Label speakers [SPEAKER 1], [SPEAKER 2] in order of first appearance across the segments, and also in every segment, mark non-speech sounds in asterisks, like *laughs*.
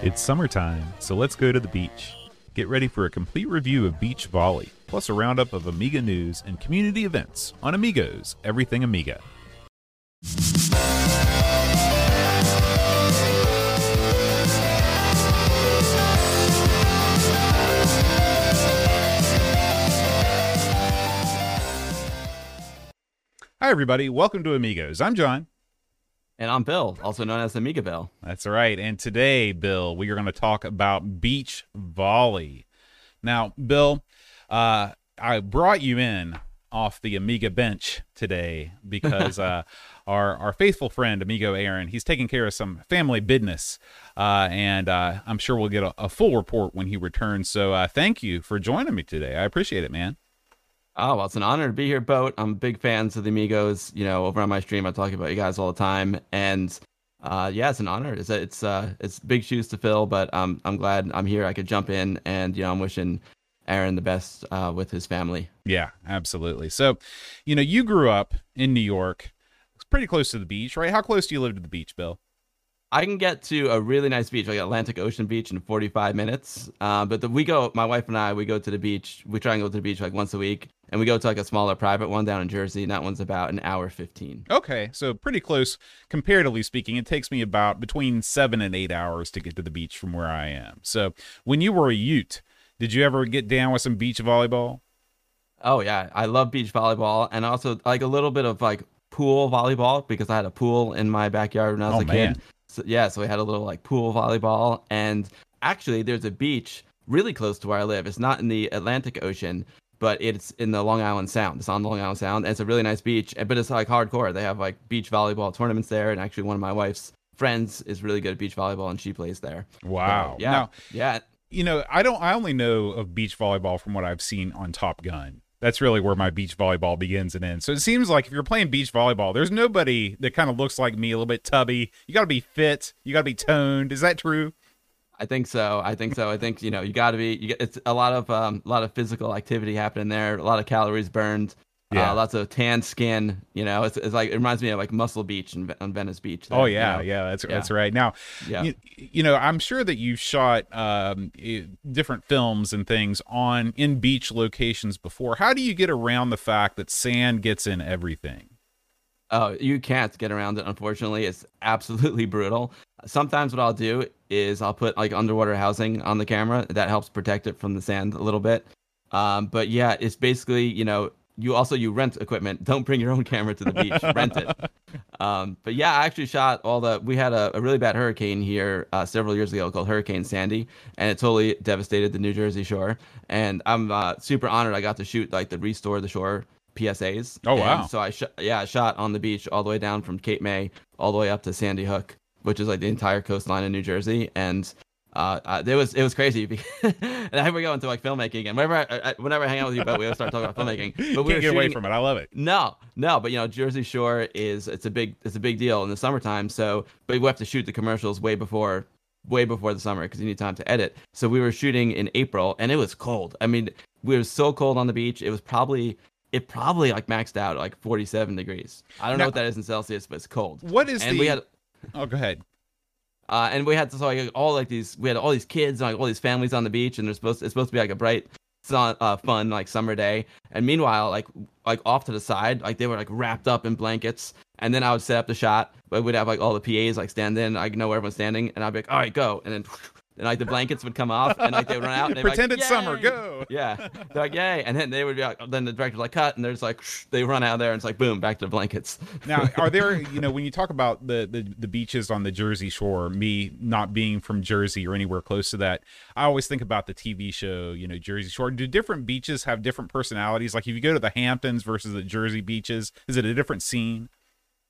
[SPEAKER 1] It's summertime, so let's go to the beach. Get ready for a complete review of beach volley, plus a roundup of Amiga news and community events on Amigos Everything Amiga. Hi, everybody. Welcome to Amigos. I'm John.
[SPEAKER 2] And I'm Bill, also known as Amiga Bill.
[SPEAKER 1] That's right. And today, Bill, we are going to talk about beach volley. Now, Bill, uh, I brought you in off the Amiga bench today because *laughs* uh, our our faithful friend Amigo Aaron, he's taking care of some family business, uh, and uh, I'm sure we'll get a, a, full report when he returns. So, uh, thank you for joining me today. I appreciate it, man.
[SPEAKER 2] Oh, well, it's an honor to be here, Boat. I'm big fans of the Amigos. You know, over on my stream, I talk about you guys all the time, and uh, yeah, it's an honor. It's it's uh, it's big shoes to fill, but um, I'm glad I'm here. I could jump in, and you know, I'm wishing Aaron the best uh, with his family.
[SPEAKER 1] Yeah, absolutely. So, you know, you grew up in New York. It's pretty close to the beach, right? How close do you live to the beach, Bill?
[SPEAKER 2] I can get to a really nice beach, like Atlantic Ocean Beach, in 45 minutes. Uh, but the, we go, my wife and I, we go to the beach. We try and go to the beach like once a week, and we go to like a smaller private one down in Jersey, and that one's about an hour 15.
[SPEAKER 1] Okay, so pretty close, comparatively speaking. It takes me about between seven and eight hours to get to the beach from where I am. So when you were a Ute, did you ever get down with some beach volleyball?
[SPEAKER 2] Oh yeah, I love beach volleyball, and also like a little bit of like pool volleyball because I had a pool in my backyard when I was
[SPEAKER 1] oh,
[SPEAKER 2] a
[SPEAKER 1] man.
[SPEAKER 2] kid. So yeah, so we had a little like pool volleyball, and actually, there's a beach really close to where I live. It's not in the Atlantic Ocean, but it's in the Long Island Sound. It's on the Long Island Sound, and it's a really nice beach. But it's like hardcore. They have like beach volleyball tournaments there, and actually, one of my wife's friends is really good at beach volleyball, and she plays there.
[SPEAKER 1] Wow.
[SPEAKER 2] So, yeah.
[SPEAKER 1] Now,
[SPEAKER 2] yeah.
[SPEAKER 1] You know, I don't. I only know of beach volleyball from what I've seen on Top Gun that's really where my beach volleyball begins and ends. So it seems like if you're playing beach volleyball, there's nobody that kind of looks like me, a little bit tubby. You got to be fit. You got to be toned. Is that true?
[SPEAKER 2] I think so. I think so. I think you know you got to be. You it's a lot of um, a lot of physical activity happening there. A lot of calories burned. Yeah, uh, lots of tan skin. You know, it's, it's like it reminds me of like Muscle Beach in, on Venice Beach.
[SPEAKER 1] There, oh yeah, you know? yeah, that's yeah. that's right. Now, yeah. You, you, know, I'm sure that you've shot um, different films and things on in beach locations before. How do you get around the fact that sand gets in everything?
[SPEAKER 2] Oh, you can't get around it. Unfortunately, it's absolutely brutal. Sometimes what I'll do is I'll put like underwater housing on the camera. That helps protect it from the sand a little bit. Um, but yeah, it's basically you know you also you rent equipment. Don't bring your own camera to the beach. *laughs* rent it. Um, but yeah, I actually shot all the. We had a, a really bad hurricane here uh, several years ago called Hurricane Sandy, and it totally devastated the New Jersey shore. And I'm uh, super honored I got to shoot like the restore the shore PSAs.
[SPEAKER 1] Oh wow!
[SPEAKER 2] And so I shot yeah I shot on the beach all the way down from Cape May all the way up to Sandy Hook, which is like the entire coastline of New Jersey, and uh, uh, it was it was crazy. and here we go into like filmmaking, and whenever I, I, whenever I hang out with you, but we always start talking about *laughs* filmmaking. But
[SPEAKER 1] we can't get away from it. I love it.
[SPEAKER 2] No, no, but you know, Jersey Shore is it's a big it's a big deal in the summertime. So, but we have to shoot the commercials way before way before the summer because you need time to edit. So we were shooting in April, and it was cold. I mean, we were so cold on the beach. It was probably it probably like maxed out at like 47 degrees. I don't now, know what that is in Celsius, but it's cold.
[SPEAKER 1] What is
[SPEAKER 2] and
[SPEAKER 1] the?
[SPEAKER 2] We had,
[SPEAKER 1] oh, go ahead.
[SPEAKER 2] Uh, and we had so like all like these we had all these kids and like all these families on the beach and they're supposed to, it's supposed to be like a bright sun, uh, fun like summer day. And meanwhile like like off to the side like they were like wrapped up in blankets. And then I would set up the shot but we'd have like all the PAs like stand in. I know where everyone's standing and I'd be like all right go. And then *laughs* and like the blankets would come off and like they would run out and
[SPEAKER 1] pretend
[SPEAKER 2] like,
[SPEAKER 1] it's summer go.
[SPEAKER 2] Yeah. They're like yay. And then they would be like then the director like cut. And there's like they run out there and it's like boom back to the blankets.
[SPEAKER 1] Now are there you know when you talk about the, the the beaches on the jersey shore me not being from jersey or anywhere close to that i always think about the tv show you know jersey shore. Do different beaches have different personalities? Like if you go to the hamptons versus the jersey beaches is it a different scene?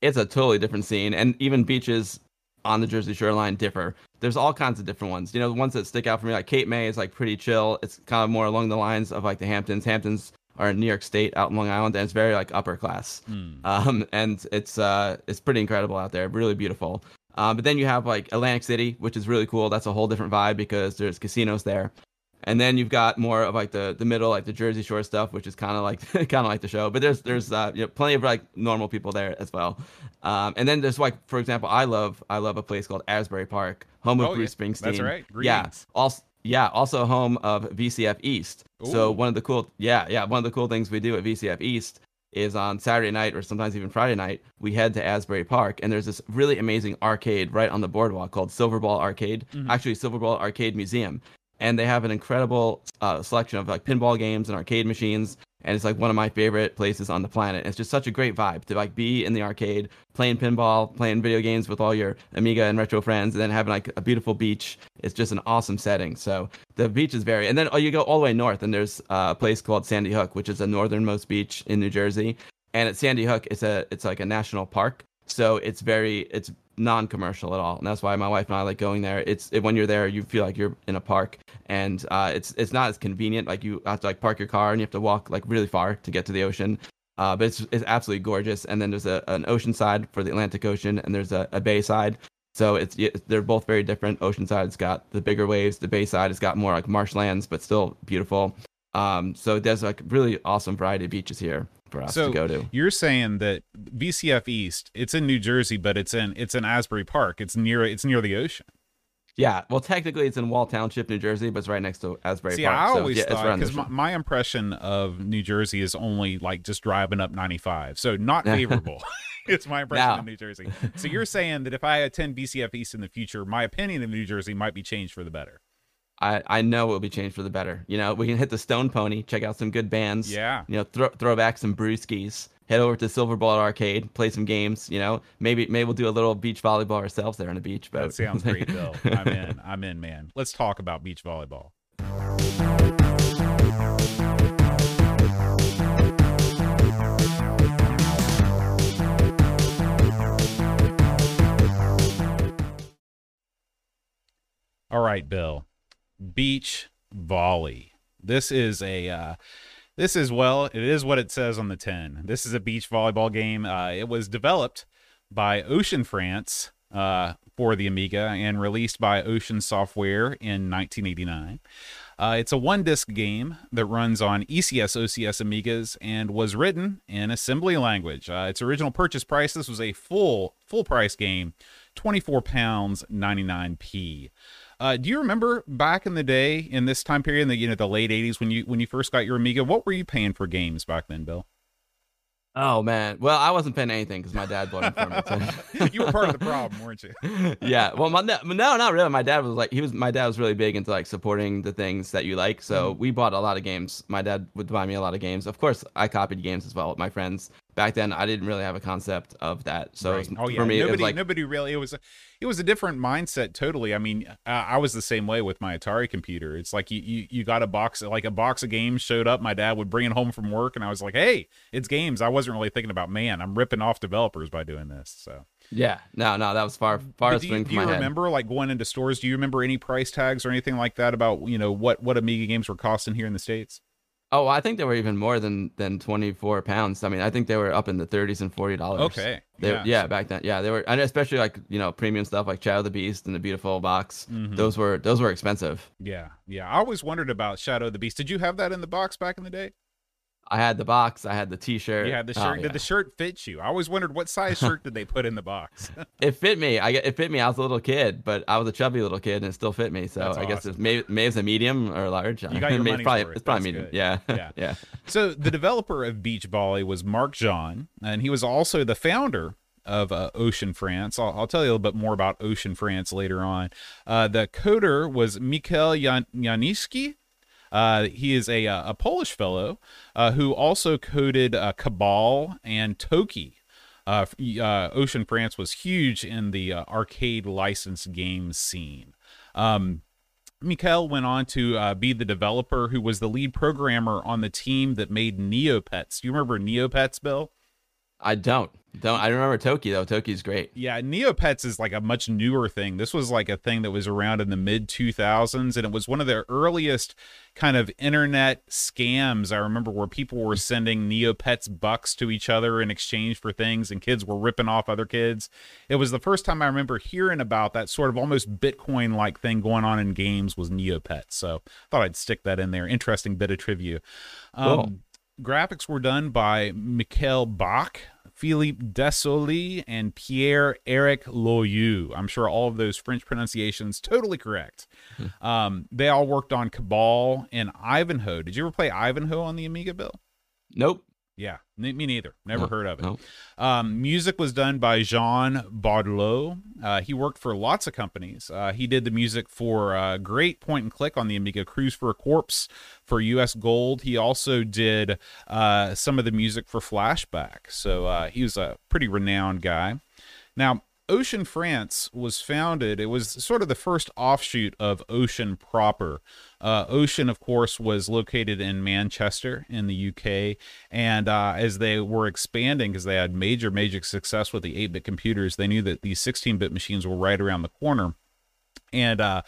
[SPEAKER 2] It's a totally different scene. And even beaches on the Jersey shoreline differ. There's all kinds of different ones. You know, the ones that stick out for me, like Cape May is like pretty chill. It's kind of more along the lines of like the Hamptons. Hamptons are in New York State out in Long Island, and it's very like upper class. Mm. Um, and it's uh, it's pretty incredible out there, really beautiful. Um, but then you have like Atlantic City, which is really cool. That's a whole different vibe because there's casinos there. And then you've got more of like the the middle, like the Jersey Shore stuff, which is kind of like *laughs* kind of like the show. But there's there's uh, you know, plenty of like normal people there as well. Um, and then there's like for example, I love I love a place called Asbury Park, home of
[SPEAKER 1] Oh,
[SPEAKER 2] Bruce
[SPEAKER 1] yeah.
[SPEAKER 2] Springsteen.
[SPEAKER 1] That's right.
[SPEAKER 2] Yeah. Also, yeah, also home of VCF East. So one of the cool, yeah, yeah, one of the cool things we do at VCF East is on Saturday night or sometimes even Friday night, we head to Asbury Park and there's this really amazing arcade right on the boardwalk called Silverball Arcade,
[SPEAKER 1] Mhm.
[SPEAKER 2] actually Silverball Arcade Museum. And they have an incredible uh, selection of like pinball games and arcade machines. And it's like one of my favorite places on the planet. It's just such a great vibe to like be in the arcade, playing pinball, playing video games with all your Amiga and retro friends, and then having like a beautiful beach. It's just an awesome setting. So the beach is very, and then oh, you go all the way north, and there's a place called Sandy Hook, which is the northernmost beach in New Jersey. And at Sandy Hook, it's a it's like a national park, so it's very it's non-commercial at all, and that's why my wife and I like going there. It's it, when you're there, you feel like you're in a park, and uh, it's it's not as convenient. Like you have to like park your car and you have to walk like really far to get to the ocean. Uh, but it's it's absolutely gorgeous. And then there's a, an ocean side for the Atlantic Ocean, and there's a, a bay side. So it's it, they're both very different. Ocean side's got the bigger waves. The bay side has got more like marshlands, but still beautiful. Um, so there's like really awesome variety of beaches here for us
[SPEAKER 1] So
[SPEAKER 2] to go to.
[SPEAKER 1] you're saying that VCF East, it's in New Jersey, but it's in it's in Asbury Park. It's near it's near the ocean.
[SPEAKER 2] Yeah, well, technically it's in Wall Township, New Jersey, but it's right next to Asbury
[SPEAKER 1] See,
[SPEAKER 2] Park.
[SPEAKER 1] I
[SPEAKER 2] so,
[SPEAKER 1] always
[SPEAKER 2] yeah,
[SPEAKER 1] thought because my, my impression of New Jersey is only like just driving up 95, so not *laughs* favorable. *laughs* it's my impression
[SPEAKER 2] No.
[SPEAKER 1] of New Jersey. So you're saying that if I attend VCF East in the future, my opinion of New Jersey might be changed for the better.
[SPEAKER 2] I, I know it will be changed for the better. You know, we can hit the Stone Pony, check out some good bands.
[SPEAKER 1] Yeah.
[SPEAKER 2] You know, throw throw back some brewskis, head over to Silverball Arcade, play some games. You know, maybe maybe we'll do a little beach volleyball ourselves there on the beach. But
[SPEAKER 1] That sounds great, *laughs* Bill. I'm in. I'm in, man. Let's talk about beach volleyball. All right, Bill. Beach volley. This is a uh, this is well, it is what it says on the tin. This is a beach volleyball game. Uh, it was developed by Ocean France uh, for the Amiga and released by Ocean Software in 1989. Uh, it's a one disc game that runs on ECS OCS Amigas and was written in assembly language. Uh, its original purchase price, this was a full full price game, 24 pounds 99p. Uh, do you remember back in the day in this time period in the you know the late 80s when you when you first got your Amiga, what were you paying for games back then, Bill?
[SPEAKER 2] oh man, well I wasn't paying anything because my dad bought them for me. *laughs*
[SPEAKER 1] you were part of the problem, weren't you? *laughs*
[SPEAKER 2] yeah. Well, my no, no, not really. My dad was like, he was. My dad was really big into like supporting the things that you like. So
[SPEAKER 1] Mm-hmm.
[SPEAKER 2] we bought a lot of games. My dad would buy me a lot of games. Of course, I copied games as well with my friends. Back then, I didn't really have a concept of that. So
[SPEAKER 1] Right.
[SPEAKER 2] was,
[SPEAKER 1] oh yeah,
[SPEAKER 2] for me,
[SPEAKER 1] nobody,
[SPEAKER 2] like,
[SPEAKER 1] nobody really. It was, a, it was a different mindset. Totally. I mean, uh, I was the same way with my Atari computer. It's like you, you, you got a box, like a box of games showed up. My dad would bring it home from work, and I was like, "Hey, it's games." I wasn't really thinking about, man, I'm ripping off developers by doing this. So,
[SPEAKER 2] yeah, no, no, that was far, farthest
[SPEAKER 1] do you, do you
[SPEAKER 2] my head.
[SPEAKER 1] remember like going into stores? Do you remember any price tags or anything like that about you know what what Amiga games were costing here in the states?
[SPEAKER 2] Oh, I think they were even more than than twenty four pounds. I mean, I think they were up in the thirties and forty dollars.
[SPEAKER 1] Okay,
[SPEAKER 2] They,
[SPEAKER 1] yeah.
[SPEAKER 2] yeah, back then, yeah, they were, and especially like you know premium stuff like Shadow of the Beast and the beautiful box.
[SPEAKER 1] Mhm.
[SPEAKER 2] Those were those were expensive.
[SPEAKER 1] Yeah, yeah. I always wondered about Shadow of the Beast. Did you have that in the box back in the day?
[SPEAKER 2] I had the box, I had the T-shirt.
[SPEAKER 1] You had the
[SPEAKER 2] Oh,
[SPEAKER 1] shirt.
[SPEAKER 2] yeah.
[SPEAKER 1] Did the shirt fit you? I always wondered what size shirt did they put in the box. *laughs*
[SPEAKER 2] It fit me. I it fit me. I was a little kid, but I was a chubby little kid, and it still fit me. So
[SPEAKER 1] That's
[SPEAKER 2] I guess
[SPEAKER 1] awesome.
[SPEAKER 2] it's maybe maybe it's a medium or a large.
[SPEAKER 1] You *laughs* got your money's
[SPEAKER 2] probably,
[SPEAKER 1] worth.
[SPEAKER 2] It's probably
[SPEAKER 1] That's
[SPEAKER 2] medium.
[SPEAKER 1] good.
[SPEAKER 2] Yeah,
[SPEAKER 1] Yeah. *laughs*
[SPEAKER 2] yeah.
[SPEAKER 1] so the developer of Beach Volley was Mark John, and he was also the founder of uh, Ocean France. I'll, I'll tell you a little bit more about Ocean France later on. Uh, the coder was Mikhail Janiski. Uh, he is a, uh, a Polish fellow uh, who also coded uh, Cabal and Toki. Uh, Ocean France was huge in the arcade licensed game scene. Um, went on to uh, be the developer who was the lead programmer on the team that made Neopets. Do you remember Neopets, Bill?
[SPEAKER 2] I don't. Don't I remember Toki though. Toki's great.
[SPEAKER 1] Yeah, Neopets is like a much newer thing. This was like a thing that was around in the mid 2000s and it was one of the earliest kind of internet scams I remember where people were sending Neopets bucks to each other in exchange for things and kids were ripping off other kids. It was the first time I remember hearing about that sort of almost Bitcoin like thing going on in games was Neopets. So, I thought I'd stick that in there. Interesting bit of trivia. Um,
[SPEAKER 2] Cool.
[SPEAKER 1] Graphics were done by Michael Bach, Philippe Desolé, and Pierre Eric Loyu. I'm sure all of those French pronunciations totally correct. um, they all worked on Cabal and Ivanhoe. Did you ever play Ivanhoe on the Amiga, Bill?
[SPEAKER 2] Nope.
[SPEAKER 1] Yeah, me me neither. Never
[SPEAKER 2] No,
[SPEAKER 1] heard of it.
[SPEAKER 2] no.
[SPEAKER 1] Um, music was done by Jean Baudlot. Uh, he worked for lots of companies. Uh, he did the music for uh, great point and click on the Amiga Cruise for a Corpse for US Gold. He also did uh, some of the music for Flashback. So uh, he was a pretty renowned guy. Now, Ocean France was founded, it was sort of the first offshoot of Ocean proper. Uh, Ocean, of course, was located in Manchester in the UK. And uh, as they were expanding, because they had major, major success with the 8 bit computers, they knew that these 16 bit machines were right around the corner and uh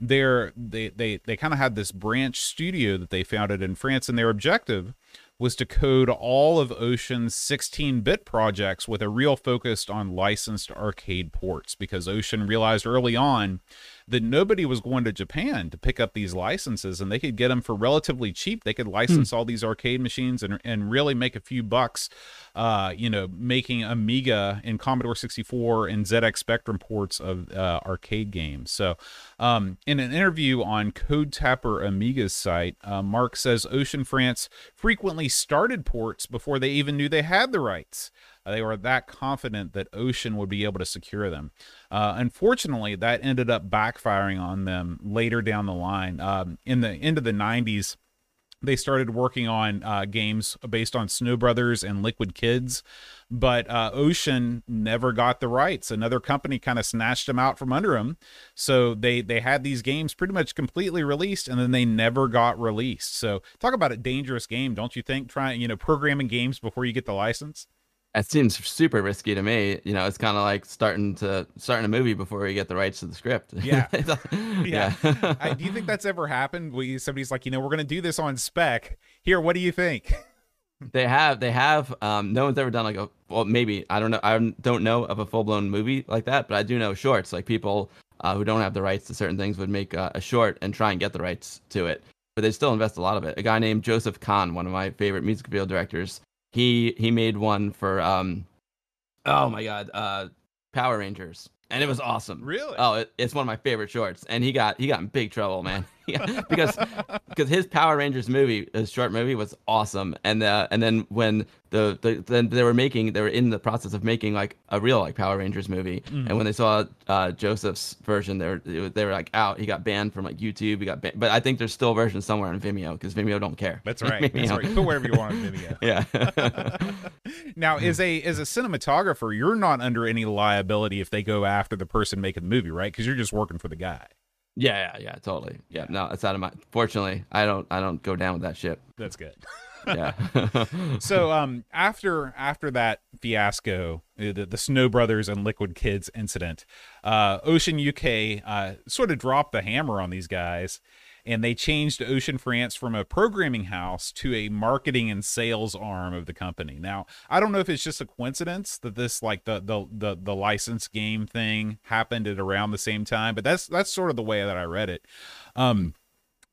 [SPEAKER 1] they they they kind of had this branch studio that they founded in France and their objective was to code all of Ocean's 16-bit projects with a real focus on licensed arcade ports because Ocean realized early on that nobody was going to Japan to pick up these licenses and they could get them for relatively cheap. They could license all these arcade machines and, and really make a few bucks, uh, you know, making Amiga and Commodore 64 and ZX Spectrum ports of uh, arcade games. So, um, in an interview on Codetapper Amiga's site, uh, Mark says Ocean France frequently started ports before they even knew they had the rights. Uh, they were that confident that Ocean would be able to secure them. Uh, unfortunately, that ended up backfiring on them later down the line. Um, in the end of the 90s, they started working on uh, games based on Snow Brothers and Liquid Kids, but uh, Ocean never got the rights. Another company kind of snatched them out from under them, so they they had these games pretty much completely released, and then they never got released. So talk about a dangerous game, don't you think? Trying you know programming games before you get the license.
[SPEAKER 2] That seems super risky to me. You know, it's kind of like starting to starting a movie before you get the rights to the script.
[SPEAKER 1] Yeah. *laughs*
[SPEAKER 2] yeah.
[SPEAKER 1] I, do you think that's ever happened? We somebody's like, you know, we're going to do this on spec. Here, what do you think? *laughs*
[SPEAKER 2] they have. They have. Um, no one's ever done like a. Well, maybe I don't know. I don't know of a full blown movie like that, but I do know shorts. Like people uh, who don't have the rights to certain things would make uh, a short and try and get the rights to it, but they still invest a lot of it. A guy named Joseph Kahn, one of my favorite music video directors, he he made one for um, oh my god, uh, Power Rangers, and it was awesome.
[SPEAKER 1] Really?
[SPEAKER 2] Oh, it, it's one of my favorite shorts, and he got he got in big trouble, man. *laughs* yeah, because because his Power Rangers movie, his short movie, was awesome, and uh, and then when the, the then they were making, they were in the process of making like a real like Power Rangers movie,
[SPEAKER 1] Mm-hmm.
[SPEAKER 2] and when they saw uh, Joseph's version, they were they were- they were like out. He got banned from like YouTube. He got banned, but I think there's still a version somewhere on Vimeo because Vimeo don't care.
[SPEAKER 1] That's *laughs* right. That's right. Put wherever you want on Vimeo. *laughs*
[SPEAKER 2] Yeah.
[SPEAKER 1] now, as a as a cinematographer, you're not under any liability if they go after the person making the movie, right? Because you're just working for the guy.
[SPEAKER 2] Yeah, yeah, yeah, totally. Yeah, no, it's out of my. Fortunately, I don't, I don't go down with that shit.
[SPEAKER 1] That's good. *laughs*
[SPEAKER 2] Yeah. *laughs*
[SPEAKER 1] so um after after that fiasco uh, the, the snow brothers and liquid kids incident uh ocean uk uh sort of dropped the hammer on these guys and they changed ocean france from a programming house to a marketing and sales arm of the company now i don't know if it's just a coincidence that this like the the the, the license game thing happened at around the same time but that's that's sort of the way that i read it um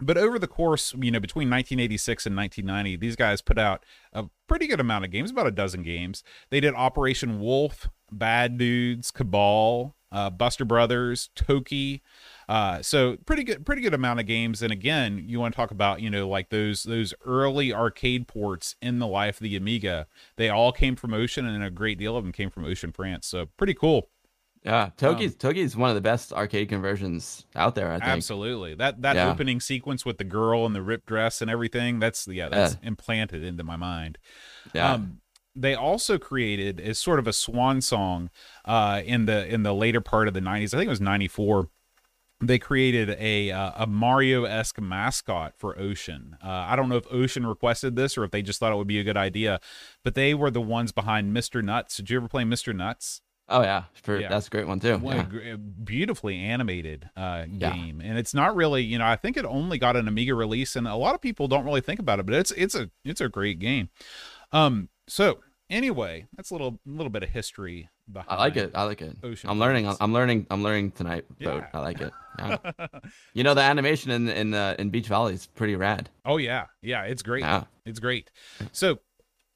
[SPEAKER 1] but over the course, you know, between 1986 and 1990, these guys put out a pretty good amount of games, about a dozen games. They did Operation Wolf, Bad Dudes, Cabal, uh, Buster Brothers, Toki. Uh, so pretty good, pretty good amount of games. And again, you want to talk about, you know, like those those early arcade ports in the life of the Amiga. They all came from Ocean, and a great deal of them came from Ocean France. So pretty cool.
[SPEAKER 2] Yeah, Toki's Toki's one of the best arcade conversions out there. I think.
[SPEAKER 1] Absolutely. That that
[SPEAKER 2] Yeah.
[SPEAKER 1] opening sequence with the girl and the ripped dress and everything, that's yeah, that's implanted into my mind.
[SPEAKER 2] Yeah.
[SPEAKER 1] Um they also created as sort of a swan song uh in the in the later part of the 90s. I think it was 94. They created a uh, a Mario esque mascot for Ocean. Uh, I don't know if Ocean requested this or if they just thought it would be a good idea, but they were the ones behind Mr. Nuts. Did you ever play Mr. Nuts?
[SPEAKER 2] Oh yeah, for, yeah. that's a great one too.
[SPEAKER 1] yeah. a beautifully animated uh, game, yeah. and it's not really, you know, I think it only got an Amiga release, and a lot of people don't really think about it, but it's it's a it's a great game. Um, so anyway, that's a little little bit of history. Behind.
[SPEAKER 2] I like it. I like it. Ocean I'm learning. I'm learning. I'm learning tonight. Yeah. I like it. Yeah. *laughs* you know the animation in in uh, in Beach Volley is pretty rad.
[SPEAKER 1] Oh yeah, yeah, it's great. Yeah. It's great. So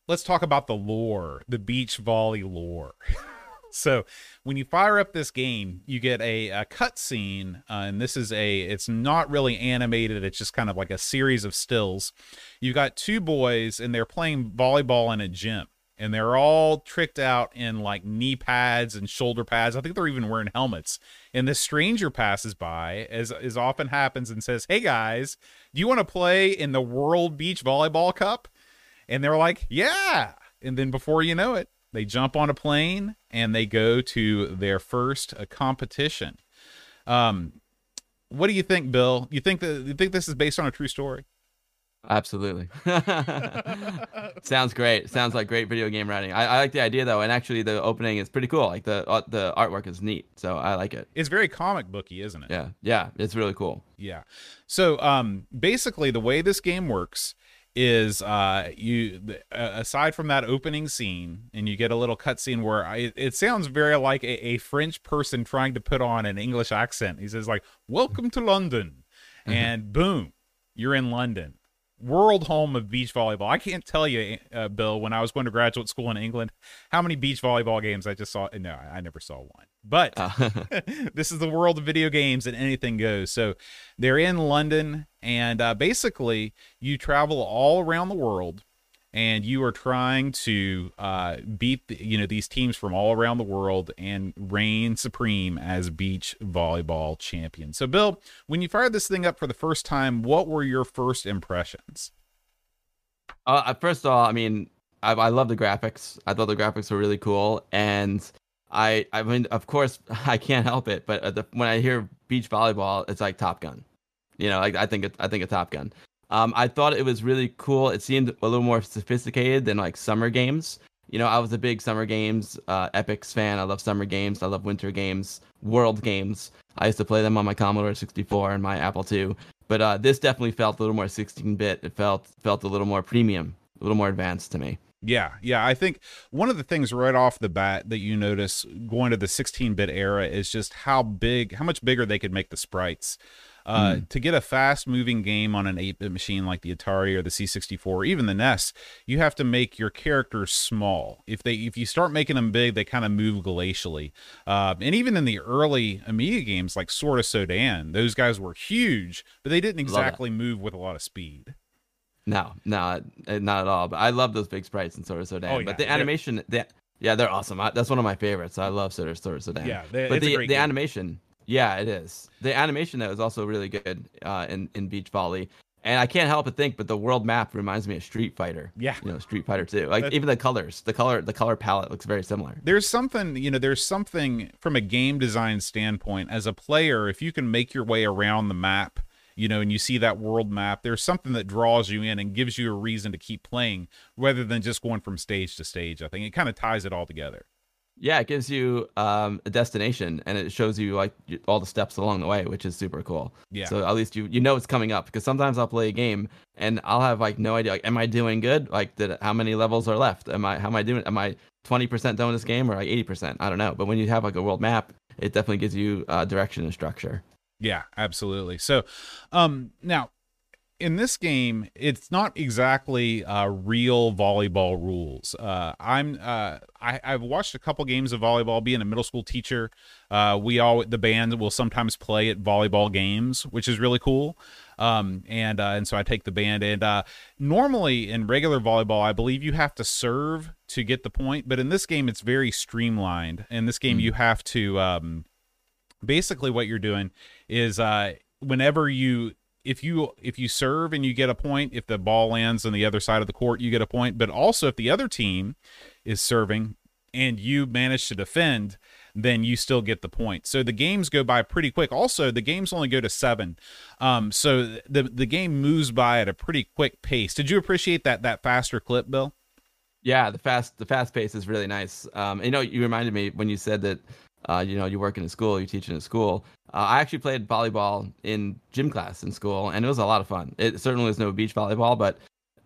[SPEAKER 1] let's talk about the lore, the beach volley lore. *laughs* so when you fire up this game, you get a, a cutscene, uh, and this is a. It's not really animated. It's just kind of like a series of stills. You've got two boys, and they're playing volleyball in a gym and they're all tricked out in like knee pads and shoulder pads. I think they're even wearing helmets. And this stranger passes by, as as often happens, and says, "Hey guys, do you want to play in the World Beach Volleyball Cup?" And they're like, "Yeah." And then before you know it, they jump on a plane and they go to their first uh, competition. Um, what do you think, Bill? You think that you think this is based on a true story?
[SPEAKER 2] Absolutely. *laughs* Sounds great. Sounds like great video game writing. I, I, like the idea though, and actually the opening is pretty cool. Like the uh, the artwork is neat, so I like it.
[SPEAKER 1] It's very comic booky, isn't it?
[SPEAKER 2] Yeah, yeah, it's really cool.
[SPEAKER 1] Yeah. So um, basically, the way this game works is uh you aside from that opening scene and you get a little cutscene where I, it sounds very like a, a french person trying to put on an english accent he says like welcome to london mm-hmm. and boom you're in london world home of beach volleyball. I can't tell you, uh, Bill, when I was going to graduate school in England, how many beach volleyball games I just saw. No, I never saw one. But uh. *laughs* *laughs* this is the world of video games and anything goes. So they're in London, and uh, basically, you travel all around the world and you are trying to uh, beat the, you know these teams from all around the world and reign supreme as beach volleyball champion. So, Bill, when you fired this thing up for the first time, what were your first impressions?
[SPEAKER 2] Uh, first of all, I mean, I, I love the graphics. I thought the graphics were really cool, and I, I mean, of course, *laughs* I can't help it, but the, when I hear beach volleyball, it's like Top Gun. You know, like I think it, I think of Top Gun. Um, I thought it was really cool. It seemed a little more sophisticated than like summer games. You know, I was a big summer games uh, Epyx fan. I love summer games. I love winter games, world games. I used to play them on my Commodore 64 and my Apple II. But uh, this definitely felt a little more 16-bit. It felt felt a little more premium, a little more advanced to me.
[SPEAKER 1] Yeah, yeah. I think one of the things right off the bat that you notice going to the 16-bit era is just how big, how much bigger they could make the sprites. Uh, mm. To get a fast moving game on an 8 bit machine like the Atari or the C64 or even the NES, you have to make your characters small. If they if you start making them big, they kind of move glacially. Uh, and even in the early Amiga games like Sword of Sodan, those guys were huge, but they didn't exactly move with a lot of speed.
[SPEAKER 2] No, no, uh, not at all. But I love those big sprites in Sword of Sodan. Oh, yeah. But the animation, the, yeah, they're awesome. I, that's one of my favorites. I love Sword of Sodan.
[SPEAKER 1] Yeah,
[SPEAKER 2] they, but the the game. animation, yeah, it is. The animation though is also really good uh, in in Beach Volley. And I can't help but think, but the world map reminds me of Street Fighter.
[SPEAKER 1] Yeah,
[SPEAKER 2] you know, Street Fighter too. Like even the colors, the color, the color palette looks very similar.
[SPEAKER 1] There's something, you know, there's something from a game design standpoint as a player. If you can make your way around the map, you know, and you see that world map, there's something that draws you in and gives you a reason to keep playing, rather than just going from stage to stage. I think it kind of ties it all together.
[SPEAKER 2] Yeah, it gives you um, a destination and it shows you like all the steps along the way, which is super cool.
[SPEAKER 1] Yeah.
[SPEAKER 2] So at least you you know it's coming up because sometimes I'll play a game and I'll have like no idea. Like, am I doing good? Like, did how many levels are left? Am I how am I doing? Am I twenty percent done with this game or like eighty percent? I don't know. But when you have like a world map, it definitely gives you uh, direction and structure.
[SPEAKER 1] Yeah, absolutely. So, um, now in this game, it's not exactly uh, real volleyball rules. Uh, I'm uh, I, have watched a couple games of volleyball. Being a middle school teacher, uh, we all the band will sometimes play at volleyball games, which is really cool. Um, and uh, and so I take the band. And uh, normally in regular volleyball, I believe you have to serve to get the point, but in this game, it's very streamlined. In this game, mm. you have to um, basically what you're doing is whenever you if you if you serve and you get a point, if the ball lands on the other side of the court, you get a point. But also if the other team is serving and you manage to defend, then you still get the point. So the games go by pretty quick. Also, the games only go to seven, um, so the the game moves by at a pretty quick pace. Did you appreciate that that faster clip, Bill?
[SPEAKER 2] Yeah, the fast the fast pace is really nice. Um, you know, you reminded me when you said that. Uh, you know, you work in a school, you teach in a school. Uh, I actually played volleyball in gym class in school, and it was a lot of fun. It certainly was no beach volleyball, but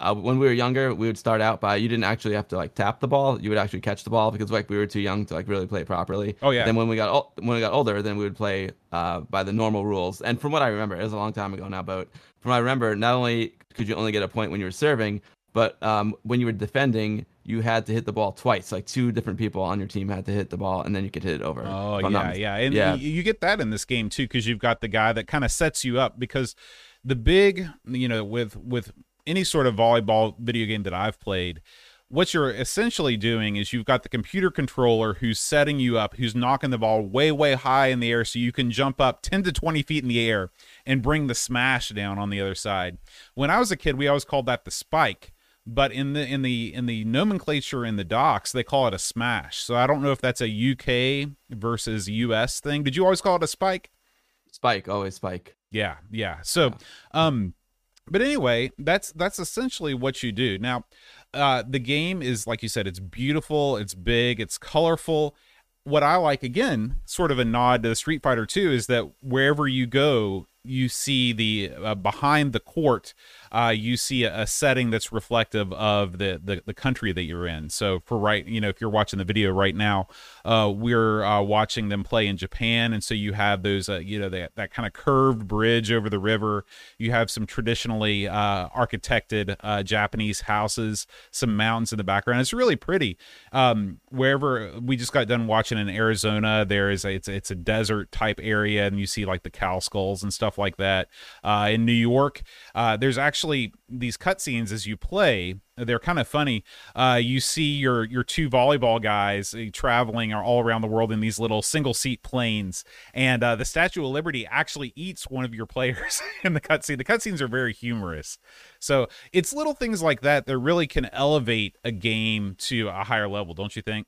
[SPEAKER 2] uh, when we were younger, we would start out by you didn't actually have to like tap the ball; you would actually catch the ball because like we were too young to like really play properly.
[SPEAKER 1] Oh yeah.
[SPEAKER 2] Then when we got when we got older, then we would play uh, by the normal rules. And from what I remember, it was a long time ago now, but from what I remember, not only could you only get a point when you were serving, but um, when you were defending, you had to hit the ball twice. Like two different people on your team had to hit the ball, and then you could hit it over.
[SPEAKER 1] Oh yeah, not, yeah, and yeah. you get that in this game too because you've got the guy that kind of sets you up because the big, you know, with with any sort of volleyball video game that I've played, what you're essentially doing is you've got the computer controller who's setting you up, who's knocking the ball way, way high in the air so you can jump up 10 to 20 feet in the air and bring the smash down on the other side. When I was a kid, we always called that the spike. But in the in the in the nomenclature in the docs, they call it a smash. So I don't know if that's a UK versus US thing. Did you always call it a spike?
[SPEAKER 2] Spike, always spike.
[SPEAKER 1] Yeah, yeah. So, um, but anyway, that's that's essentially what you do. Now, uh, the game is like you said, it's beautiful, it's big, it's colorful. What I like again, sort of a nod to the Street Fighter 2, is that wherever you go, you see the uh, behind the court uh, you see a, a, setting that's reflective of the, the, the country that you're in. So for right you know if you're watching the video right now uh, we're uh, watching them play in japan. And so you have those uh, you know that, that kind of curved bridge over the river. You have some traditionally uh, architected japanese houses some mountains in the background. It's really pretty. Um, wherever we just got done watching in arizona there is a, it's, it's a desert type area and you see like the cow skulls and stuff like that. Uh, in New York, uh, there's actually these cutscenes as you play. They're kind of funny. Uh, you see your your two volleyball guys uh, traveling all around the world in these little single seat planes, and uh, the Statue of Liberty actually eats one of your players *laughs* in the cutscene. The cutscenes are very humorous. So it's little things like that that really can elevate a game to a higher level, don't you think?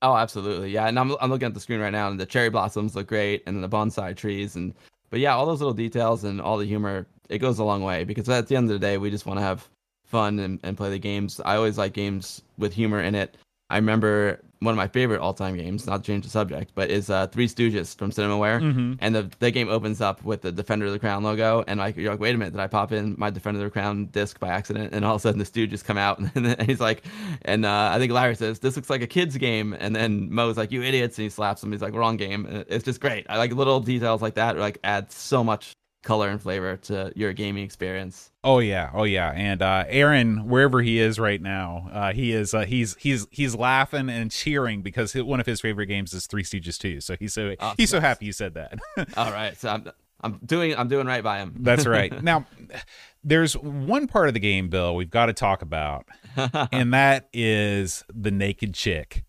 [SPEAKER 2] Oh, absolutely. Yeah. And I'm, I'm looking at the screen right now, and the cherry blossoms look great, and the bonsai trees, and but yeah, all those little details and all the humor, it goes a long way because at the end of the day, we just want to have fun and, and play the games. I always like games with humor in it. I remember one of my favorite all-time games, not to change the subject, but is uh, Three Stooges from Cinemaware, mm-hmm. and the the game opens up with the Defender of the Crown logo, and like you're like, wait a minute, did I pop in my Defender of the Crown disc by accident? And all of a sudden the Stooges come out, *laughs* and, and he's like, and uh, I think Larry says this looks like a kid's game, and then Moe's like, you idiots, and he slaps him. He's like, wrong game. It's just great. I like little details like that, like add so much color and flavor to your gaming experience.
[SPEAKER 1] Oh yeah, oh yeah, and uh, Aaron, wherever he is right now, uh, he is uh, he's he's he's laughing and cheering because one of his favorite games is Three Stooges 2. So he's so oh, he's nice. so happy you said that. *laughs*
[SPEAKER 2] All right, so I'm I'm doing I'm doing right by him.
[SPEAKER 1] That's *laughs* right. Now, there's one part of the game, Bill, we've got to talk about, *laughs* and that is the naked chick.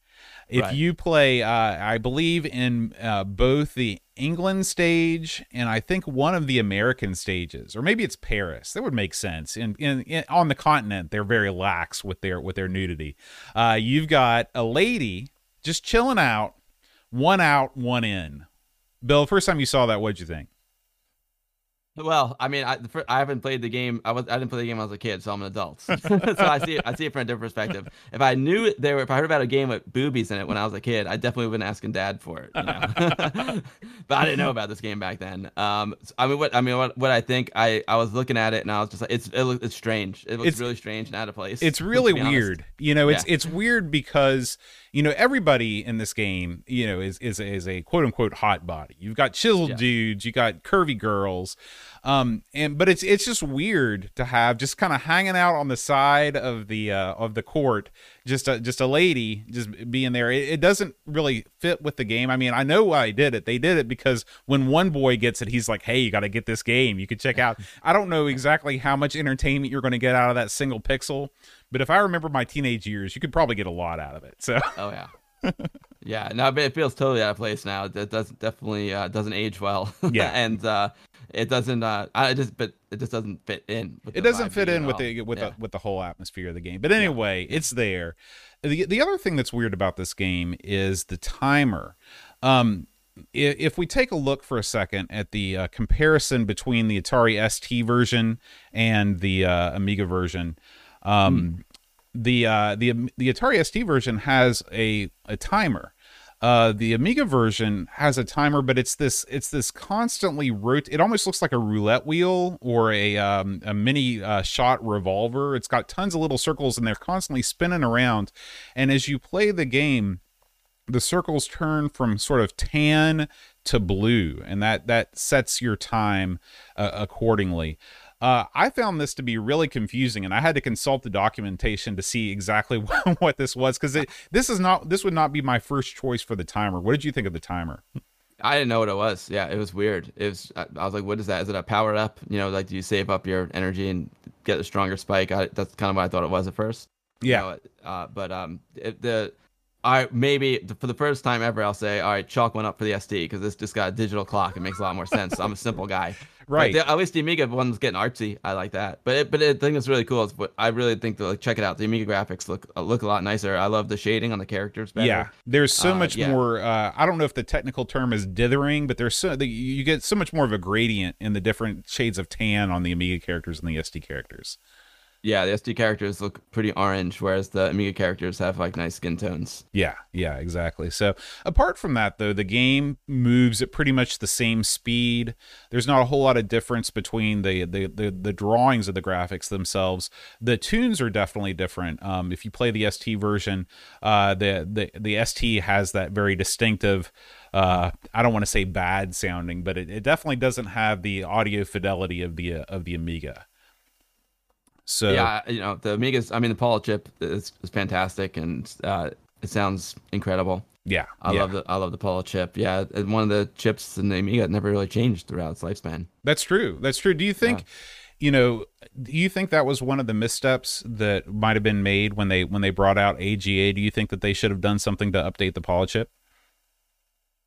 [SPEAKER 1] If right. you play, uh, I believe in uh, both the England stage and I think one of the American stages, or maybe it's Paris. That would make sense. In, in, in on the continent, they're very lax with their with their nudity. Uh, you've got a lady just chilling out, one out, one in. Bill, first time you saw that, what'd you think?
[SPEAKER 2] Well, I mean, I, I haven't played the game. I was I didn't play the game when I was a kid, so I'm an adult. *laughs* *laughs* so I see it, I see it from a different perspective. If I knew there were, if I heard about a game with boobies in it when I was a kid, I definitely would have been asking dad for it. You know? *laughs* but I didn't know about this game back then. Um, I mean, what I mean, what, what I think, I I was looking at it and I was just like, it's it looks it's strange. It looks it's, really strange and out of place.
[SPEAKER 1] It's really weird. You know, it's yeah. it's weird because you know everybody in this game, you know, is is is a quote unquote hot body. You've got chiseled yeah. dudes, you got curvy girls. Um, and but it's it's just weird to have just kind of hanging out on the side of the uh, of the court, just a, just a lady just being there. It, it doesn't really fit with the game. I mean, I know why I did it. They did it because when one boy gets it, he's like, "Hey, you got to get this game. You can check out." *laughs* I don't know exactly how much entertainment you're going to get out of that single pixel, but if I remember my teenage years, you could probably get a lot out of it. So.
[SPEAKER 2] Oh yeah yeah, no, but it feels totally out of place now. It does definitely uh, doesn't age well.
[SPEAKER 1] Yeah, *laughs*
[SPEAKER 2] and uh, it doesn't. Uh, I just, but it just doesn't fit in.
[SPEAKER 1] it doesn't fit in with the with yeah. the with the whole atmosphere of the game. But anyway, yeah. it's there. The the other thing that's weird about this game is the timer. Um, if we take a look for a second at the uh, comparison between the Atari ST version and the uh, Amiga version, um, mm. the uh, the the Atari ST version has a a timer. Uh, the Amiga version has a timer, but it's this it's this constantly rot. It almost looks like a roulette wheel or a um, a mini uh, shot revolver. It's got tons of little circles and they're constantly spinning around. And as you play the game, the circles turn from sort of tan to blue, and that that sets your time uh, accordingly. Uh, I found this to be really confusing, and I had to consult the documentation to see exactly *laughs* what this was because this is not this would not be my first choice for the timer. What did you think of the timer?
[SPEAKER 2] I didn't know what it was. Yeah, it was weird. It was. I was like, "What is that? Is it a power up? You know, like do you save up your energy and get a stronger spike?" I, that's kind of what I thought it was at first.
[SPEAKER 1] Yeah. You
[SPEAKER 2] know, uh, but um, it, the I maybe for the first time ever, I'll say, all right, chalk one up for the ST because this just got a digital clock. It makes a lot more sense. I'm a simple guy,
[SPEAKER 1] right?
[SPEAKER 2] The, at least the Amiga one's getting artsy. I like that. But it, but the thing that's really cool is, what I really think to like check it out. The Amiga graphics look uh, look a lot nicer. I love the shading on the characters. Better.
[SPEAKER 1] Yeah, there's so uh, much yeah. more. Uh, I don't know if the technical term is dithering, but there's so the, you get so much more of a gradient in the different shades of tan on the Amiga characters and the ST characters.
[SPEAKER 2] Yeah, the ST characters look pretty orange, whereas the Amiga characters have like nice skin tones.
[SPEAKER 1] Yeah, yeah, exactly. So apart from that, though, the game moves at pretty much the same speed. There's not a whole lot of difference between the the the, the drawings of the graphics themselves. The tunes are definitely different. Um, if you play the ST version, uh, the the the ST has that very distinctive. Uh, I don't want to say bad sounding, but it, it definitely doesn't have the audio fidelity of the uh, of the Amiga. So
[SPEAKER 2] yeah, you know the Amiga's. I mean, the Paula chip is, is fantastic, and uh, it sounds incredible.
[SPEAKER 1] Yeah,
[SPEAKER 2] I
[SPEAKER 1] yeah.
[SPEAKER 2] love the I love the Paula chip. Yeah, and one of the chips in the Amiga never really changed throughout its lifespan.
[SPEAKER 1] That's true. That's true. Do you think? Yeah. You know, do you think that was one of the missteps that might have been made when they when they brought out AGA? Do you think that they should have done something to update the Paula chip?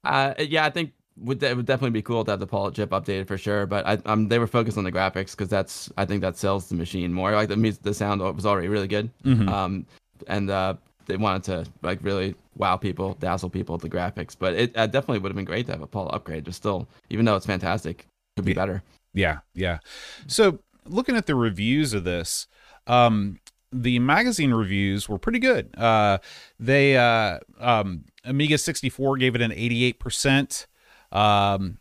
[SPEAKER 2] Uh, yeah, I think would that would definitely be cool to have the Paula chip updated for sure. But I, um, they were focused on the graphics because that's I think that sells the machine more. Like the music, the sound was already really good.
[SPEAKER 1] Mm-hmm.
[SPEAKER 2] Um, and uh, they wanted to like really wow people, dazzle people with the graphics. But it uh, definitely would have been great to have a Paula upgrade. Just still, even though it's fantastic, could be
[SPEAKER 1] yeah.
[SPEAKER 2] better.
[SPEAKER 1] Yeah, yeah. So looking at the reviews of this, um, the magazine reviews were pretty good. Uh, they uh, um, Amiga 64 gave it an 88 percent. Um,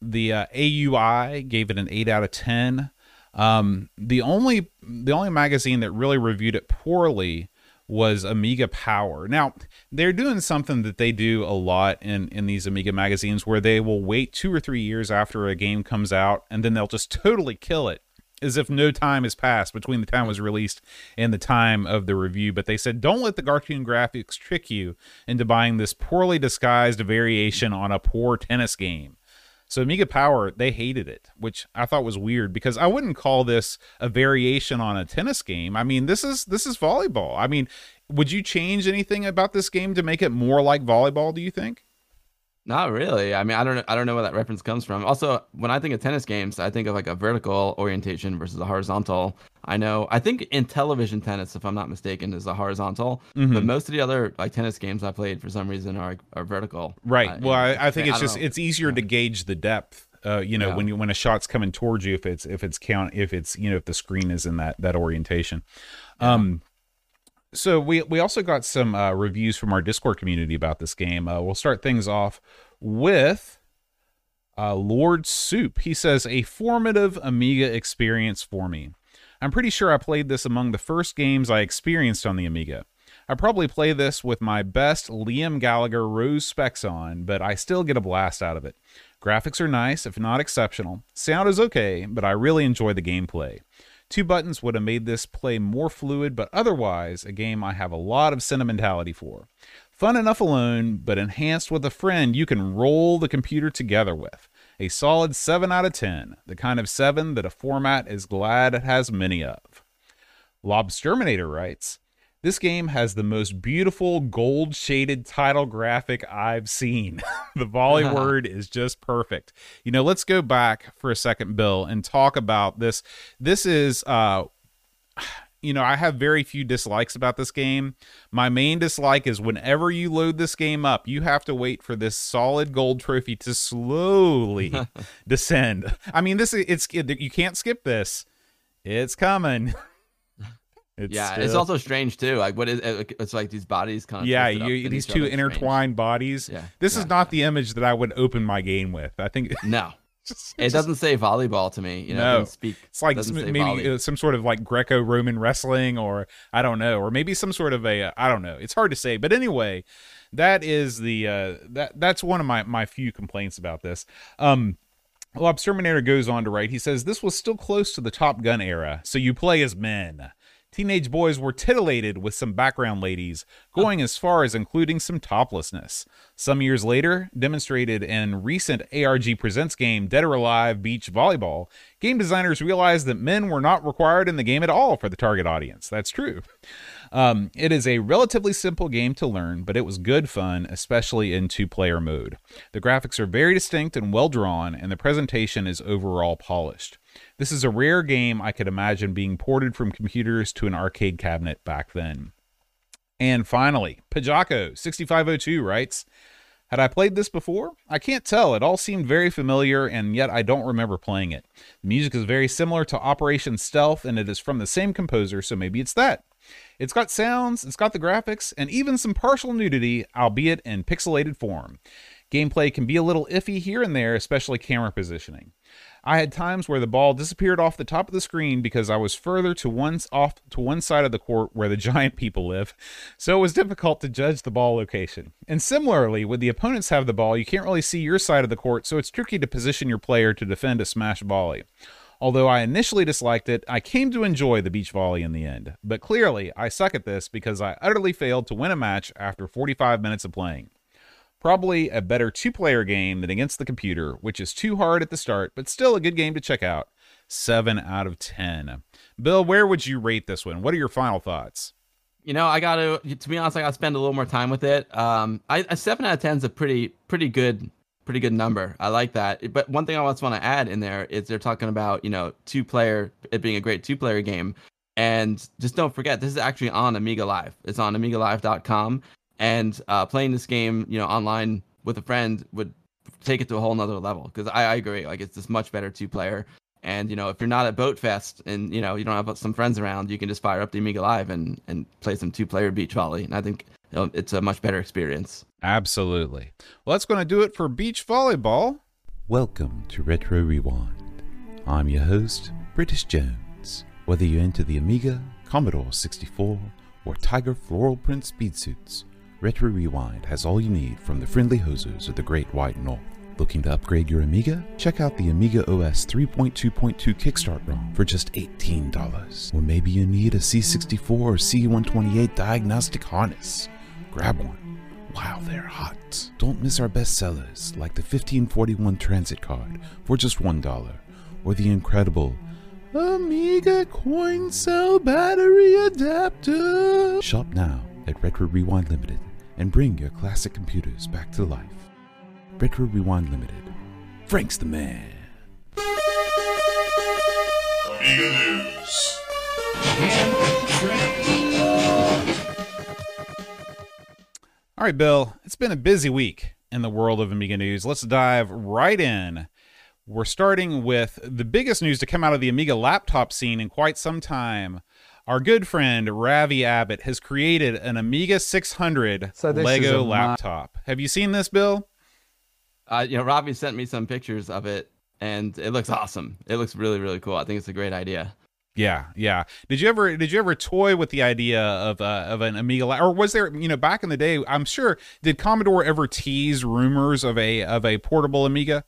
[SPEAKER 1] the uh, AUI gave it an eight out of ten. Um, the only the only magazine that really reviewed it poorly was Amiga Power. Now they're doing something that they do a lot in in these Amiga magazines, where they will wait two or three years after a game comes out, and then they'll just *laughs* totally kill it as if no time has passed between the time it was released and the time of the review. But they said, don't let the cartoon graphics trick you into buying this poorly disguised variation on a poor tennis game. So Amiga Power, they hated it, which I thought was weird because I wouldn't call this a variation on a tennis game. I mean, this is this is volleyball. I mean, would you change anything about this game to make it more like volleyball, do you think?
[SPEAKER 2] Not really. I mean, I don't I don't know where that reference comes from. Also, when I think of tennis games, I think of like a vertical orientation versus a horizontal. I know. I think in television tennis, if I'm not mistaken, is a horizontal. Mm-hmm. But most of the other like tennis games I played for some reason are are vertical.
[SPEAKER 1] Right. Uh, well, I, I, think it's I just know. it's easier yeah. to gauge the depth. Uh, you know, yeah. when you when a shot's coming towards you, if it's if it's count if it's you know if the screen is in that that orientation. Yeah. Um, so we we also got some uh, reviews from our Discord community about this game. Uh, we'll start things off with uh, Lord Soup. He says a formative Amiga experience for me. I'm pretty sure I played this among the first games I experienced on the Amiga. I probably play this with my best Liam Gallagher rose specs on, but I still get a blast out of it. Graphics are nice, if not exceptional. Sound is okay, but I really enjoy the gameplay. Two buttons would have made this play more fluid, but otherwise, a game I have a lot of sentimentality for. Fun enough alone, but enhanced with a friend you can roll the computer together with. A solid 7 out of 10, the kind of 7 that a format is glad it has many of. Lobsterminator writes, this game has the most beautiful gold shaded title graphic I've seen. *laughs* the volley *laughs* word is just perfect. You know, let's go back for a second, Bill, and talk about this. This is uh *sighs* you know, I have very few dislikes about this game. My main dislike is whenever you load this game up, you have to wait for this solid gold trophy to slowly *laughs* descend. I mean, this is it's you can't skip this. It's coming.
[SPEAKER 2] It's yeah, still... it's also strange too. Like what is it's like these bodies kind of
[SPEAKER 1] yeah, you, these two intertwined strange. bodies. Yeah, this yeah. is not the image that I would open my game with. I think
[SPEAKER 2] no. *laughs* Just, it just, doesn't say volleyball to me. You know, no. speak.
[SPEAKER 1] It's like some, maybe volley. some sort of like Greco-Roman wrestling, or I don't know, or maybe some sort of a I don't know. It's hard to say, but anyway, that is the uh, that that's one of my my few complaints about this. Um, well, Lobsterminator goes on to write. He says this was still close to the Top Gun era, so you play as men. Teenage boys were titillated with some background ladies, going as far as including some toplessness. Some years later, demonstrated in recent ARG Presents game Dead or Alive Beach Volleyball, game designers realized that men were not required in the game at all for the target audience. That's true. Um, it is a relatively simple game to learn, but it was good fun, especially in two player mode. The graphics are very distinct and well drawn, and the presentation is overall polished. This is a rare game I could imagine being ported from computers to an arcade cabinet back then. And finally, Pajako6502 writes, had I played this before? I can't tell. It all seemed very familiar, and yet I don't remember playing it. The music is very similar to Operation Stealth, and it is from the same composer, so maybe it's that. It's got sounds, it's got the graphics, and even some partial nudity, albeit in pixelated form. Gameplay can be a little iffy here and there, especially camera positioning. I had times where the ball disappeared off the top of the screen because I was further to one off to one side of the court where the *laughs* giant people live, so it was difficult to judge the ball location. And similarly, when the opponents have the ball, you can't really see your side of the court, so it's tricky to position your player to defend a smash volley. Although I initially disliked it, I came to enjoy the beach volley in the end. But clearly, I suck at this because I utterly failed to win a match after 45 minutes of playing. Probably a better two player game than against the computer, which is too hard at the start, but still a good game to check out. 7 out of 10. Bill, where would you rate this one? What are your final thoughts?
[SPEAKER 2] You know, I got to, to be honest, I got to spend a little more time with it. Um, I, a 7 out of 10 is a pretty, pretty good pretty good number. I like that. But one thing I also want to add in there is they're talking about, you know, two player, it being a great two player game. And just don't forget, this is actually on Amiga Live. It's on AmigaLive.com and uh, playing this game, you know, online with a friend would take it to a whole nother level. Because I, I agree, like it's just much better two player. And you know, if you're not at Boat Fest and you know you don't have some friends around, you can just fire up the Amiga Live and and play some two player beach volley. And I think you know, it's a much better experience.
[SPEAKER 1] Absolutely. Well, that's going to do it for beach volleyball.
[SPEAKER 3] Welcome to Retro Rewind. I'm your host, British Jones. Whether you're into the Amiga, Commodore 64, or Tiger floral print speed suits Retro Rewind has all you need from the friendly hosers of the Great White North. Looking to upgrade your Amiga? Check out the Amiga OS 3.2.2 Kickstart ROM for just $18. Or maybe you need a C64 or C128 diagnostic harness. Grab one while they're hot. Don't miss our best sellers like the 1541 Transit Card for just $1, or the incredible Amiga Coin Cell Battery Adapter. Shop now at Retro Rewind Limited and bring your classic computers back to life. Retro Rewind Limited. Frank's the man. Amiga News.
[SPEAKER 1] All right, Bill, it's been a busy week in the world of Amiga news. Let's dive right in. We're starting with the biggest news to come out of the Amiga laptop scene in quite some time our good friend Ravi Abbott has created an Amiga 600 so Lego laptop. Have you seen this, Bill?
[SPEAKER 2] Uh, you know, Ravi sent me some pictures of it, and it looks awesome. It looks really, really cool. I think it's a great idea.
[SPEAKER 1] Yeah, yeah. Did you ever did you ever toy with the idea of uh, of an Amiga or was there you know back in the day? I'm sure did Commodore ever tease rumors of a of a portable Amiga?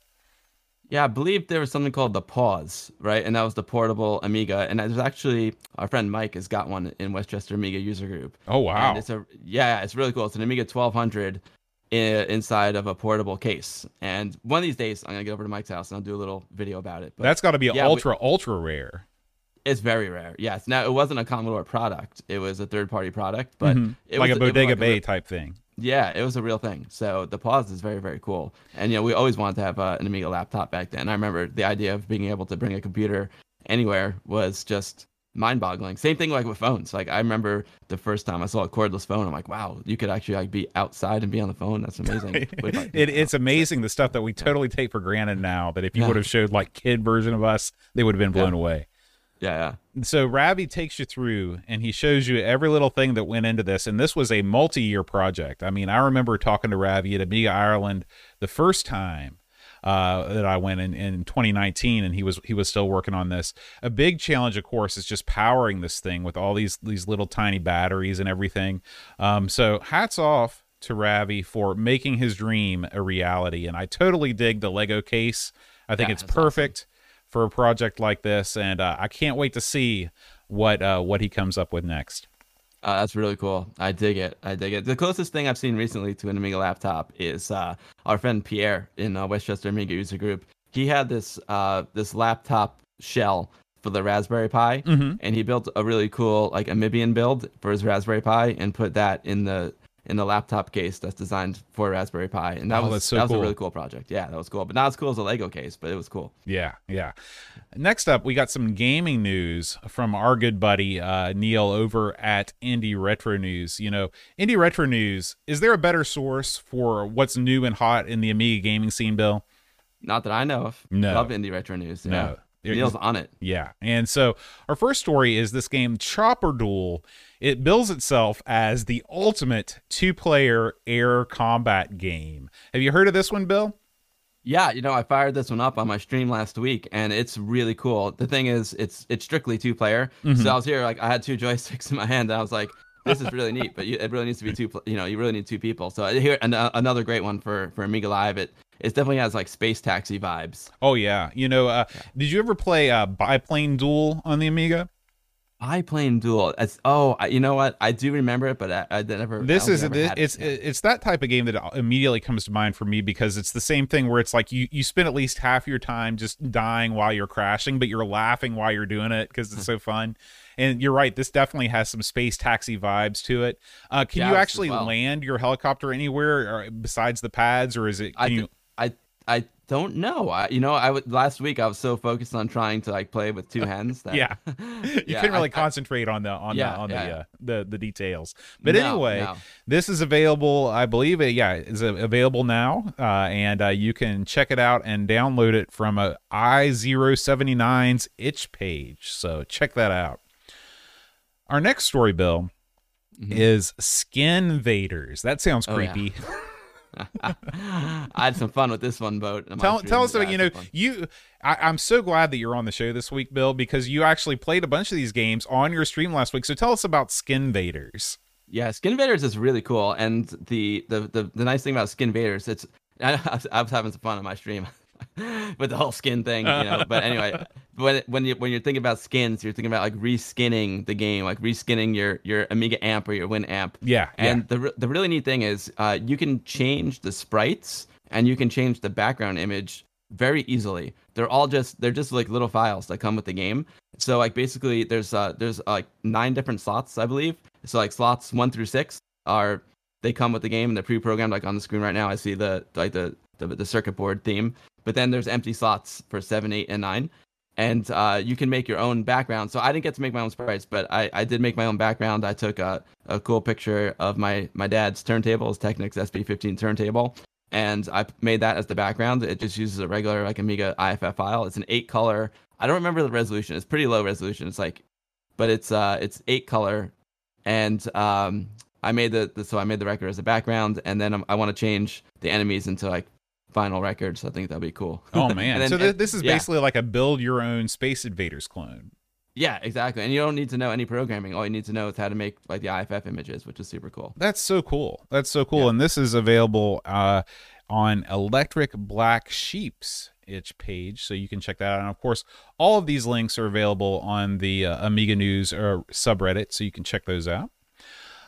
[SPEAKER 2] Yeah, I believe there was something called the Pause, right? And that was the portable Amiga. And there's actually our friend Mike has got one in Westchester Amiga user group.
[SPEAKER 1] Oh wow!
[SPEAKER 2] And it's a yeah, it's really cool. It's an Amiga 1200 inside of a portable case. And one of these days, I'm gonna get over to Mike's house and I'll do a little video about it.
[SPEAKER 1] But That's got to be yeah, ultra we, ultra rare.
[SPEAKER 2] It's very rare. Yes. Now it wasn't a Commodore product; it was a third party product, but mm-hmm.
[SPEAKER 1] it like
[SPEAKER 2] was,
[SPEAKER 1] a Bodega like Bay a, type thing.
[SPEAKER 2] Yeah, it was a real thing. So the pause is very, very cool. And you know, we always wanted to have uh, an Amiga laptop back then. I remember the idea of being able to bring a computer anywhere was just mind-boggling. Same thing like with phones. Like I remember the first time I saw a cordless phone, I'm like, wow, you could actually like be outside and be on the phone. That's amazing. *laughs*
[SPEAKER 1] it, it's amazing the stuff that we totally take for granted now. That if you
[SPEAKER 2] Yeah.
[SPEAKER 1] would have showed like kid version of us, they would have been blown
[SPEAKER 2] Yeah.
[SPEAKER 1] away.
[SPEAKER 2] Yeah, yeah.
[SPEAKER 1] So Ravi takes you through and he shows you every little thing that went into this. And this was a multi-year project. I mean, I remember talking to Ravi at Amiga Ireland the first time uh, that I went in, in 2019, and he was he was still working on this. A big challenge, of course, is just powering this thing with all these these little tiny batteries and everything. Um, so hats off to Ravi for making his dream a reality, and I totally dig the Lego case. I think
[SPEAKER 2] Yeah,
[SPEAKER 1] it's
[SPEAKER 2] perfect. awesome.
[SPEAKER 1] For a project like this, and uh, I can't wait to see what uh, what he comes up with next.
[SPEAKER 2] Uh, that's really cool. I dig it. I dig it. The closest thing I've seen recently to an Amiga laptop is uh, our friend Pierre in uh, Westchester Amiga user group. He had this uh, this laptop shell for the Raspberry Pi,
[SPEAKER 1] Mhm.
[SPEAKER 2] and he built a really cool like Amibian build for his Raspberry Pi and put that in the in the laptop case that's designed for Raspberry Pi. And that
[SPEAKER 1] Oh,
[SPEAKER 2] was
[SPEAKER 1] so
[SPEAKER 2] that was
[SPEAKER 1] cool.
[SPEAKER 2] a really cool project. Yeah, that was cool. But not as cool as a Lego case, but it was cool.
[SPEAKER 1] Yeah, yeah. Next up, we got some gaming news from our good buddy uh, Neil over at Indie Retro News. You know, Indie Retro News, is there a better source for what's new and hot in the Amiga gaming scene, Bill?
[SPEAKER 2] Not that I know of.
[SPEAKER 1] No.
[SPEAKER 2] Love indie retro news. Yeah.
[SPEAKER 1] No.
[SPEAKER 2] Neil's on it.
[SPEAKER 1] Yeah. And so our first story is this game, Chopper Duel. It bills itself as the ultimate two player air combat game. Have you heard of this one, Bill?
[SPEAKER 2] Yeah, you know, I fired this one up on my stream last week, and it's really cool. The thing is, it's it's strictly two player.
[SPEAKER 1] Mm-hmm.
[SPEAKER 2] So I was here, like, I had two *laughs* joysticks in my hand, and I was like, this is really neat. But you, it really needs to be two you know, you really need two people. So here, an, uh, another great one for for Amiga Live. It it definitely has like space taxi vibes.
[SPEAKER 1] Oh, yeah. You know, uh, did you ever play uh, Biplane Duel on the Amiga?
[SPEAKER 2] Biplane duel. It's, oh, I, you know what? I do remember it, but I, I never. I
[SPEAKER 1] this
[SPEAKER 2] don't
[SPEAKER 1] is
[SPEAKER 2] think I ever had it.
[SPEAKER 1] it's it's that type of game that immediately comes to mind for me because it's the same thing where it's like you you spend at least half your time just dying while you're crashing but you're laughing while you're doing it because it's so fun and you're right this definitely has some space taxi vibes to it uh, can
[SPEAKER 2] Yeah,
[SPEAKER 1] you actually
[SPEAKER 2] well.
[SPEAKER 1] land your helicopter anywhere besides the pads or is it
[SPEAKER 2] I, th-
[SPEAKER 1] you
[SPEAKER 2] I I don't know. I, you know, I would last week I was so focused on trying to like play with two *laughs* hands that
[SPEAKER 1] yeah. *laughs* You
[SPEAKER 2] Yeah,
[SPEAKER 1] couldn't really
[SPEAKER 2] I- I-
[SPEAKER 1] concentrate on the on
[SPEAKER 2] Yeah,
[SPEAKER 1] the on
[SPEAKER 2] yeah,
[SPEAKER 1] the uh, the the details. But
[SPEAKER 2] No,
[SPEAKER 1] anyway
[SPEAKER 2] no.
[SPEAKER 1] this is available i believe it yeah is available now uh, and uh, you can check it out and download it from a i079's itch page. So check that out. Our next story bill is skin invaders that sounds
[SPEAKER 2] Mm-hmm. Oh,
[SPEAKER 1] creepy *laughs* *laughs*
[SPEAKER 2] I had some fun with this one, boat.
[SPEAKER 1] tell, tell us about you know you I, i'm so glad that you're on the show this week bill because you actually played a bunch of these games on your stream last week. So tell us about skin invaders
[SPEAKER 2] Yeah, Skin Invaders is really cool, and the the the, the nice thing about Skin Invaders, it's *laughs* I I was having some fun on my stream *laughs* *laughs* with the whole skin thing, you know. but anyway, *laughs* when when you when you're thinking about skins, you're thinking about like reskinning the game, like reskinning your your Amiga amp or your Winamp.
[SPEAKER 1] yeah
[SPEAKER 2] And the the really neat thing is, uh, you can change the sprites and you can change the background image very easily. They're all just they're just like little files that come with the game. So like basically, there's uh there's uh, like nine different slots, I believe. So like slots one through six are they come with the game and they're pre-programmed. Like on the screen right now, I see the like the the, the circuit board theme. But then there's empty slots for seven, eight, and nine and uh, you can make your own background. So I didn't get to make my own sprites, but I, I did make my own background. I took a, a cool picture of my, my dad's turntable, his Technics SB15 turntable, and I made that as the background. It just uses a regular like Amiga IFF file. It's an eight color. I don't remember the resolution. It's pretty low resolution. It's like, but it's uh it's eight color, and um I made the, the so I made the record as a background, and then I want to change the enemies into like final records. I think that'd be cool.
[SPEAKER 1] Oh *laughs* man!
[SPEAKER 2] And then-
[SPEAKER 1] so th- this is
[SPEAKER 2] yeah.
[SPEAKER 1] basically like a build your own Space Invaders clone.
[SPEAKER 2] Yeah, exactly. And you don't need to know any programming. All you need to know is how to make like the IFF images, which is super cool.
[SPEAKER 1] That's so cool. That's so cool.
[SPEAKER 2] Yeah.
[SPEAKER 1] And this is available uh, on Electric Black Sheep's itch page, so you can check that out. And of course, all of these links are available on the uh, Amiga News or subreddit, so you can check those out.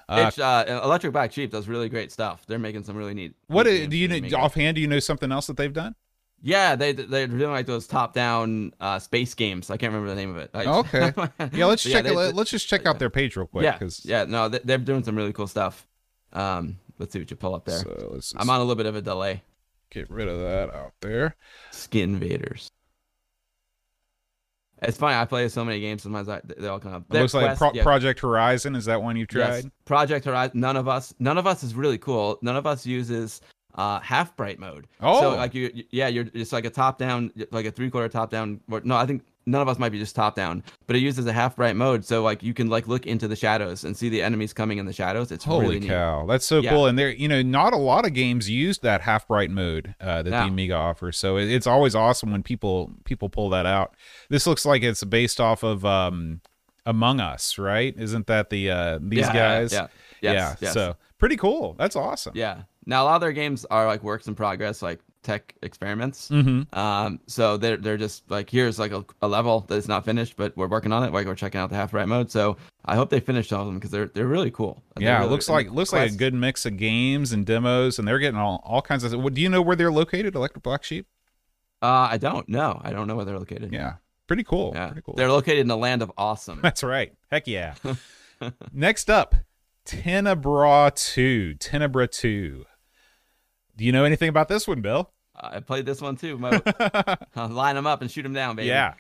[SPEAKER 1] Uh,
[SPEAKER 2] It's, uh, Electric Black Sheep does really great stuff. They're making some really neat.
[SPEAKER 1] what do you know offhand? Do you know something else that they've done?
[SPEAKER 2] Yeah, they they're doing like those top down uh, space games. I can't remember the name of it. I-
[SPEAKER 1] Okay. *laughs* Yeah, let's check.
[SPEAKER 2] they-
[SPEAKER 1] Let- let's just check out their page real quick.
[SPEAKER 2] yeah,
[SPEAKER 1] 'cause-
[SPEAKER 2] yeah. No, they- they're doing some really cool stuff. Um, let's see what you pull up there.
[SPEAKER 1] So
[SPEAKER 2] I'm on a little bit of a delay.
[SPEAKER 1] get rid of that out there.
[SPEAKER 2] Skin Invaders. It's funny. I play so many games. Sometimes I, they all come up. Their
[SPEAKER 1] looks like Pro-
[SPEAKER 2] yeah,
[SPEAKER 1] Project Horizon. Is that one you've tried?
[SPEAKER 2] Yes. Project Horizon. None of us. None of us is really cool. None of us uses uh, half bright mode.
[SPEAKER 1] Oh.
[SPEAKER 2] So like you, you- yeah, you're it's like a top down, like a three quarter top down. Or, no, I think none of us might be just top down, but it uses a half bright mode. So like you can like look into the shadows and see the enemies coming in the shadows. It's
[SPEAKER 1] Holy
[SPEAKER 2] really neat.
[SPEAKER 1] cow, that's so
[SPEAKER 2] Yeah.
[SPEAKER 1] cool! And there, you know, not a lot of games use that half bright mode uh, that
[SPEAKER 2] No.
[SPEAKER 1] the Amiga offers. So it, it's always awesome when people people pull that out. This looks like it's based off of um, Among Us, right? Isn't that the uh, these
[SPEAKER 2] Yeah,
[SPEAKER 1] guys?
[SPEAKER 2] Yeah.
[SPEAKER 1] yeah.
[SPEAKER 2] Yes, yes.
[SPEAKER 1] So pretty cool. That's awesome.
[SPEAKER 2] Yeah. Now a lot of their games are like works in progress, like tech experiments.
[SPEAKER 1] Mm-hmm.
[SPEAKER 2] Um, so they're they're just like here's like a, a level that's not finished, but we're working on it. Like we're checking out the half bright mode. So I hope they finish all of them because they're they're really cool.
[SPEAKER 1] Yeah, it looks like looks like a good mix of games and demos, and they're getting all, all kinds of. What, do you know where they're located? Electric Black Sheep.
[SPEAKER 2] Uh, I don't know. I don't know where they're located.
[SPEAKER 1] Yeah, pretty cool.
[SPEAKER 2] yeah.
[SPEAKER 1] Pretty cool.
[SPEAKER 2] They're located in the land of awesome. *laughs*
[SPEAKER 1] That's right. Heck yeah. *laughs* Next up, Tenebra 2. Tenebra 2. Do you know anything about this one, Bill?
[SPEAKER 2] I played this one too. Uh, *laughs* *laughs* Line them up and shoot them down, baby.
[SPEAKER 1] Yeah.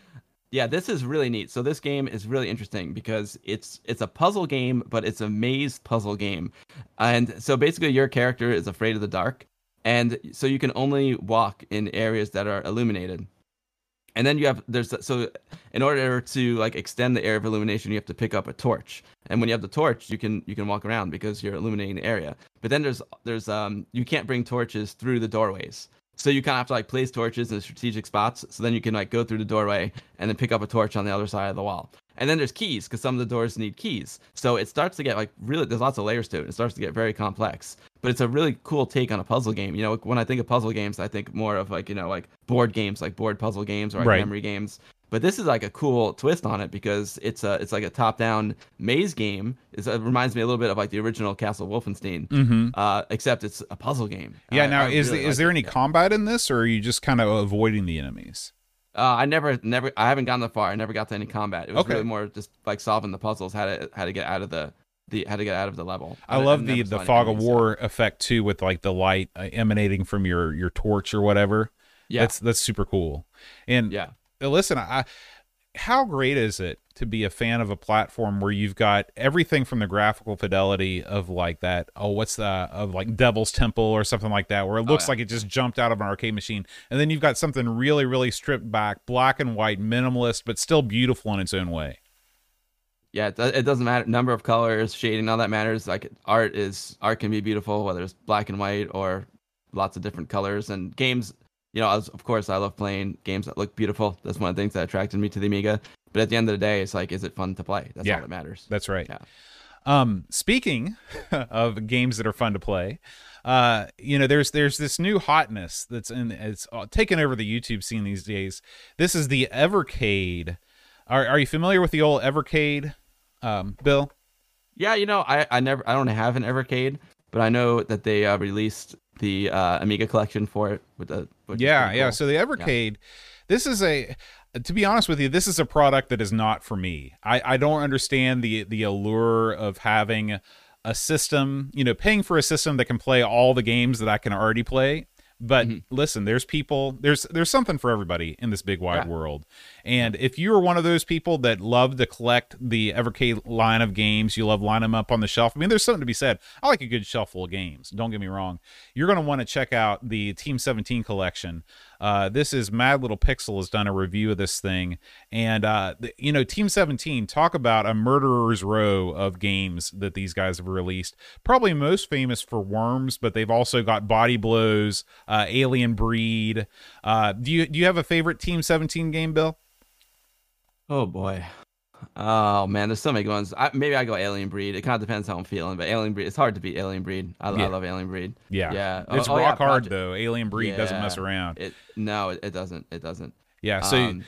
[SPEAKER 2] Yeah, this is really neat. So this game is really interesting because it's it's a puzzle game, but it's a maze puzzle game. And so basically your character is afraid of the dark. And so you can only walk in areas that are illuminated. And then you have there's so in order to like extend the area of illumination, you have to pick up a torch. And when you have the torch, you can you can walk around because you're illuminating the area. But then there's there's um you can't bring torches through the doorways. So you kind of have to like place torches in strategic spots. So then you can like go through the doorway and then pick up a torch on the other side of the wall. And then there's keys because some of the doors need keys. So it starts to get like really there's lots of layers to it. It starts to get very complex. But it's a really cool take on a puzzle game. You know, when I think of puzzle games, I think more of like you know like board games, like board puzzle games or like
[SPEAKER 1] Right.
[SPEAKER 2] memory games. But this is like a cool twist on it because it's a it's like a top down maze game. It's, it reminds me a little bit of like the original Castle Wolfenstein,
[SPEAKER 1] Mm-hmm.
[SPEAKER 2] uh, except it's a puzzle game.
[SPEAKER 1] Yeah.
[SPEAKER 2] I-
[SPEAKER 1] now,
[SPEAKER 2] I
[SPEAKER 1] is
[SPEAKER 2] really
[SPEAKER 1] is there any combat in this, or are you just kind of avoiding the enemies?
[SPEAKER 2] Uh, I never, never, I haven't gotten that far. I never got to any combat. It was
[SPEAKER 1] Okay.
[SPEAKER 2] really more just like solving the puzzles, how to how to get out of the the how to get out of the level.
[SPEAKER 1] I
[SPEAKER 2] I've
[SPEAKER 1] love the the fog of
[SPEAKER 2] enemies, so-
[SPEAKER 1] war effect too, with like the light uh, emanating from your your torch or whatever.
[SPEAKER 2] Yeah,
[SPEAKER 1] That's that's super cool. And
[SPEAKER 2] yeah,
[SPEAKER 1] listen i how great is it to be a fan of a platform where you've got everything from the graphical fidelity of like that oh what's the of like devil's temple or something like that where it oh, looks
[SPEAKER 2] yeah.
[SPEAKER 1] like it just jumped out of an arcade machine and then you've got something really really stripped back black and white minimalist but still beautiful in its own way
[SPEAKER 2] yeah. It, it doesn't matter number of colors, shading, all that matters. Like art is art can be beautiful whether it's black and white or lots of different colors and games. You know, as, of course, I love playing games that look beautiful. That's one of the things that attracted me to the Amiga. But at the end of the day, it's like, is it fun to play? That's
[SPEAKER 1] Yeah.
[SPEAKER 2] all that matters.
[SPEAKER 1] that's right
[SPEAKER 2] Yeah.
[SPEAKER 1] um speaking *laughs* of games that are fun to play uh you know there's there's this new hotness that's in it's taken over the youtube scene these days this is the evercade are, are you familiar with the old evercade um bill
[SPEAKER 2] Yeah, you know, I, I never I don't have an Evercade, but I know that they uh, released the uh, Amiga collection for it with the
[SPEAKER 1] yeah
[SPEAKER 2] pretty
[SPEAKER 1] yeah so the evercade this is a to be honest with you this is a product that is not for me. I i don't understand the the allure of having a system you know paying for a system that can play all the games that i can already play but
[SPEAKER 2] Mm-hmm.
[SPEAKER 1] listen there's people there's there's something for everybody in this big wide
[SPEAKER 2] Yeah.
[SPEAKER 1] world and if you are one of those people that love to collect the evercade line of games you love line them up on the shelf i mean there's something to be said i like a good shelf full of games don't get me wrong you're going to want to check out the team 17 collection uh, this is Mad Little Pixel has done a review of this thing, and uh, th- you know, Team 17 talk about a murderer's row of games that these guys have released. Probably most famous for Worms, but they've also got Body Blows, uh, Alien Breed. Uh, do you do you have a favorite Team 17 game, Bill?
[SPEAKER 2] Oh boy. Oh man, there's so many good ones. I, maybe I go Alien Breed. It kind of depends how I'm feeling, but Alien Breed. It's hard to beat Alien Breed. I,
[SPEAKER 1] Yeah.
[SPEAKER 2] I love Alien Breed.
[SPEAKER 1] Yeah,
[SPEAKER 2] Yeah.
[SPEAKER 1] it's
[SPEAKER 2] Oh, oh,
[SPEAKER 1] rock
[SPEAKER 2] yeah,
[SPEAKER 1] hard though. Alien Breed doesn't mess around.
[SPEAKER 2] It no, it, it doesn't. It doesn't.
[SPEAKER 1] Yeah, so
[SPEAKER 2] Um,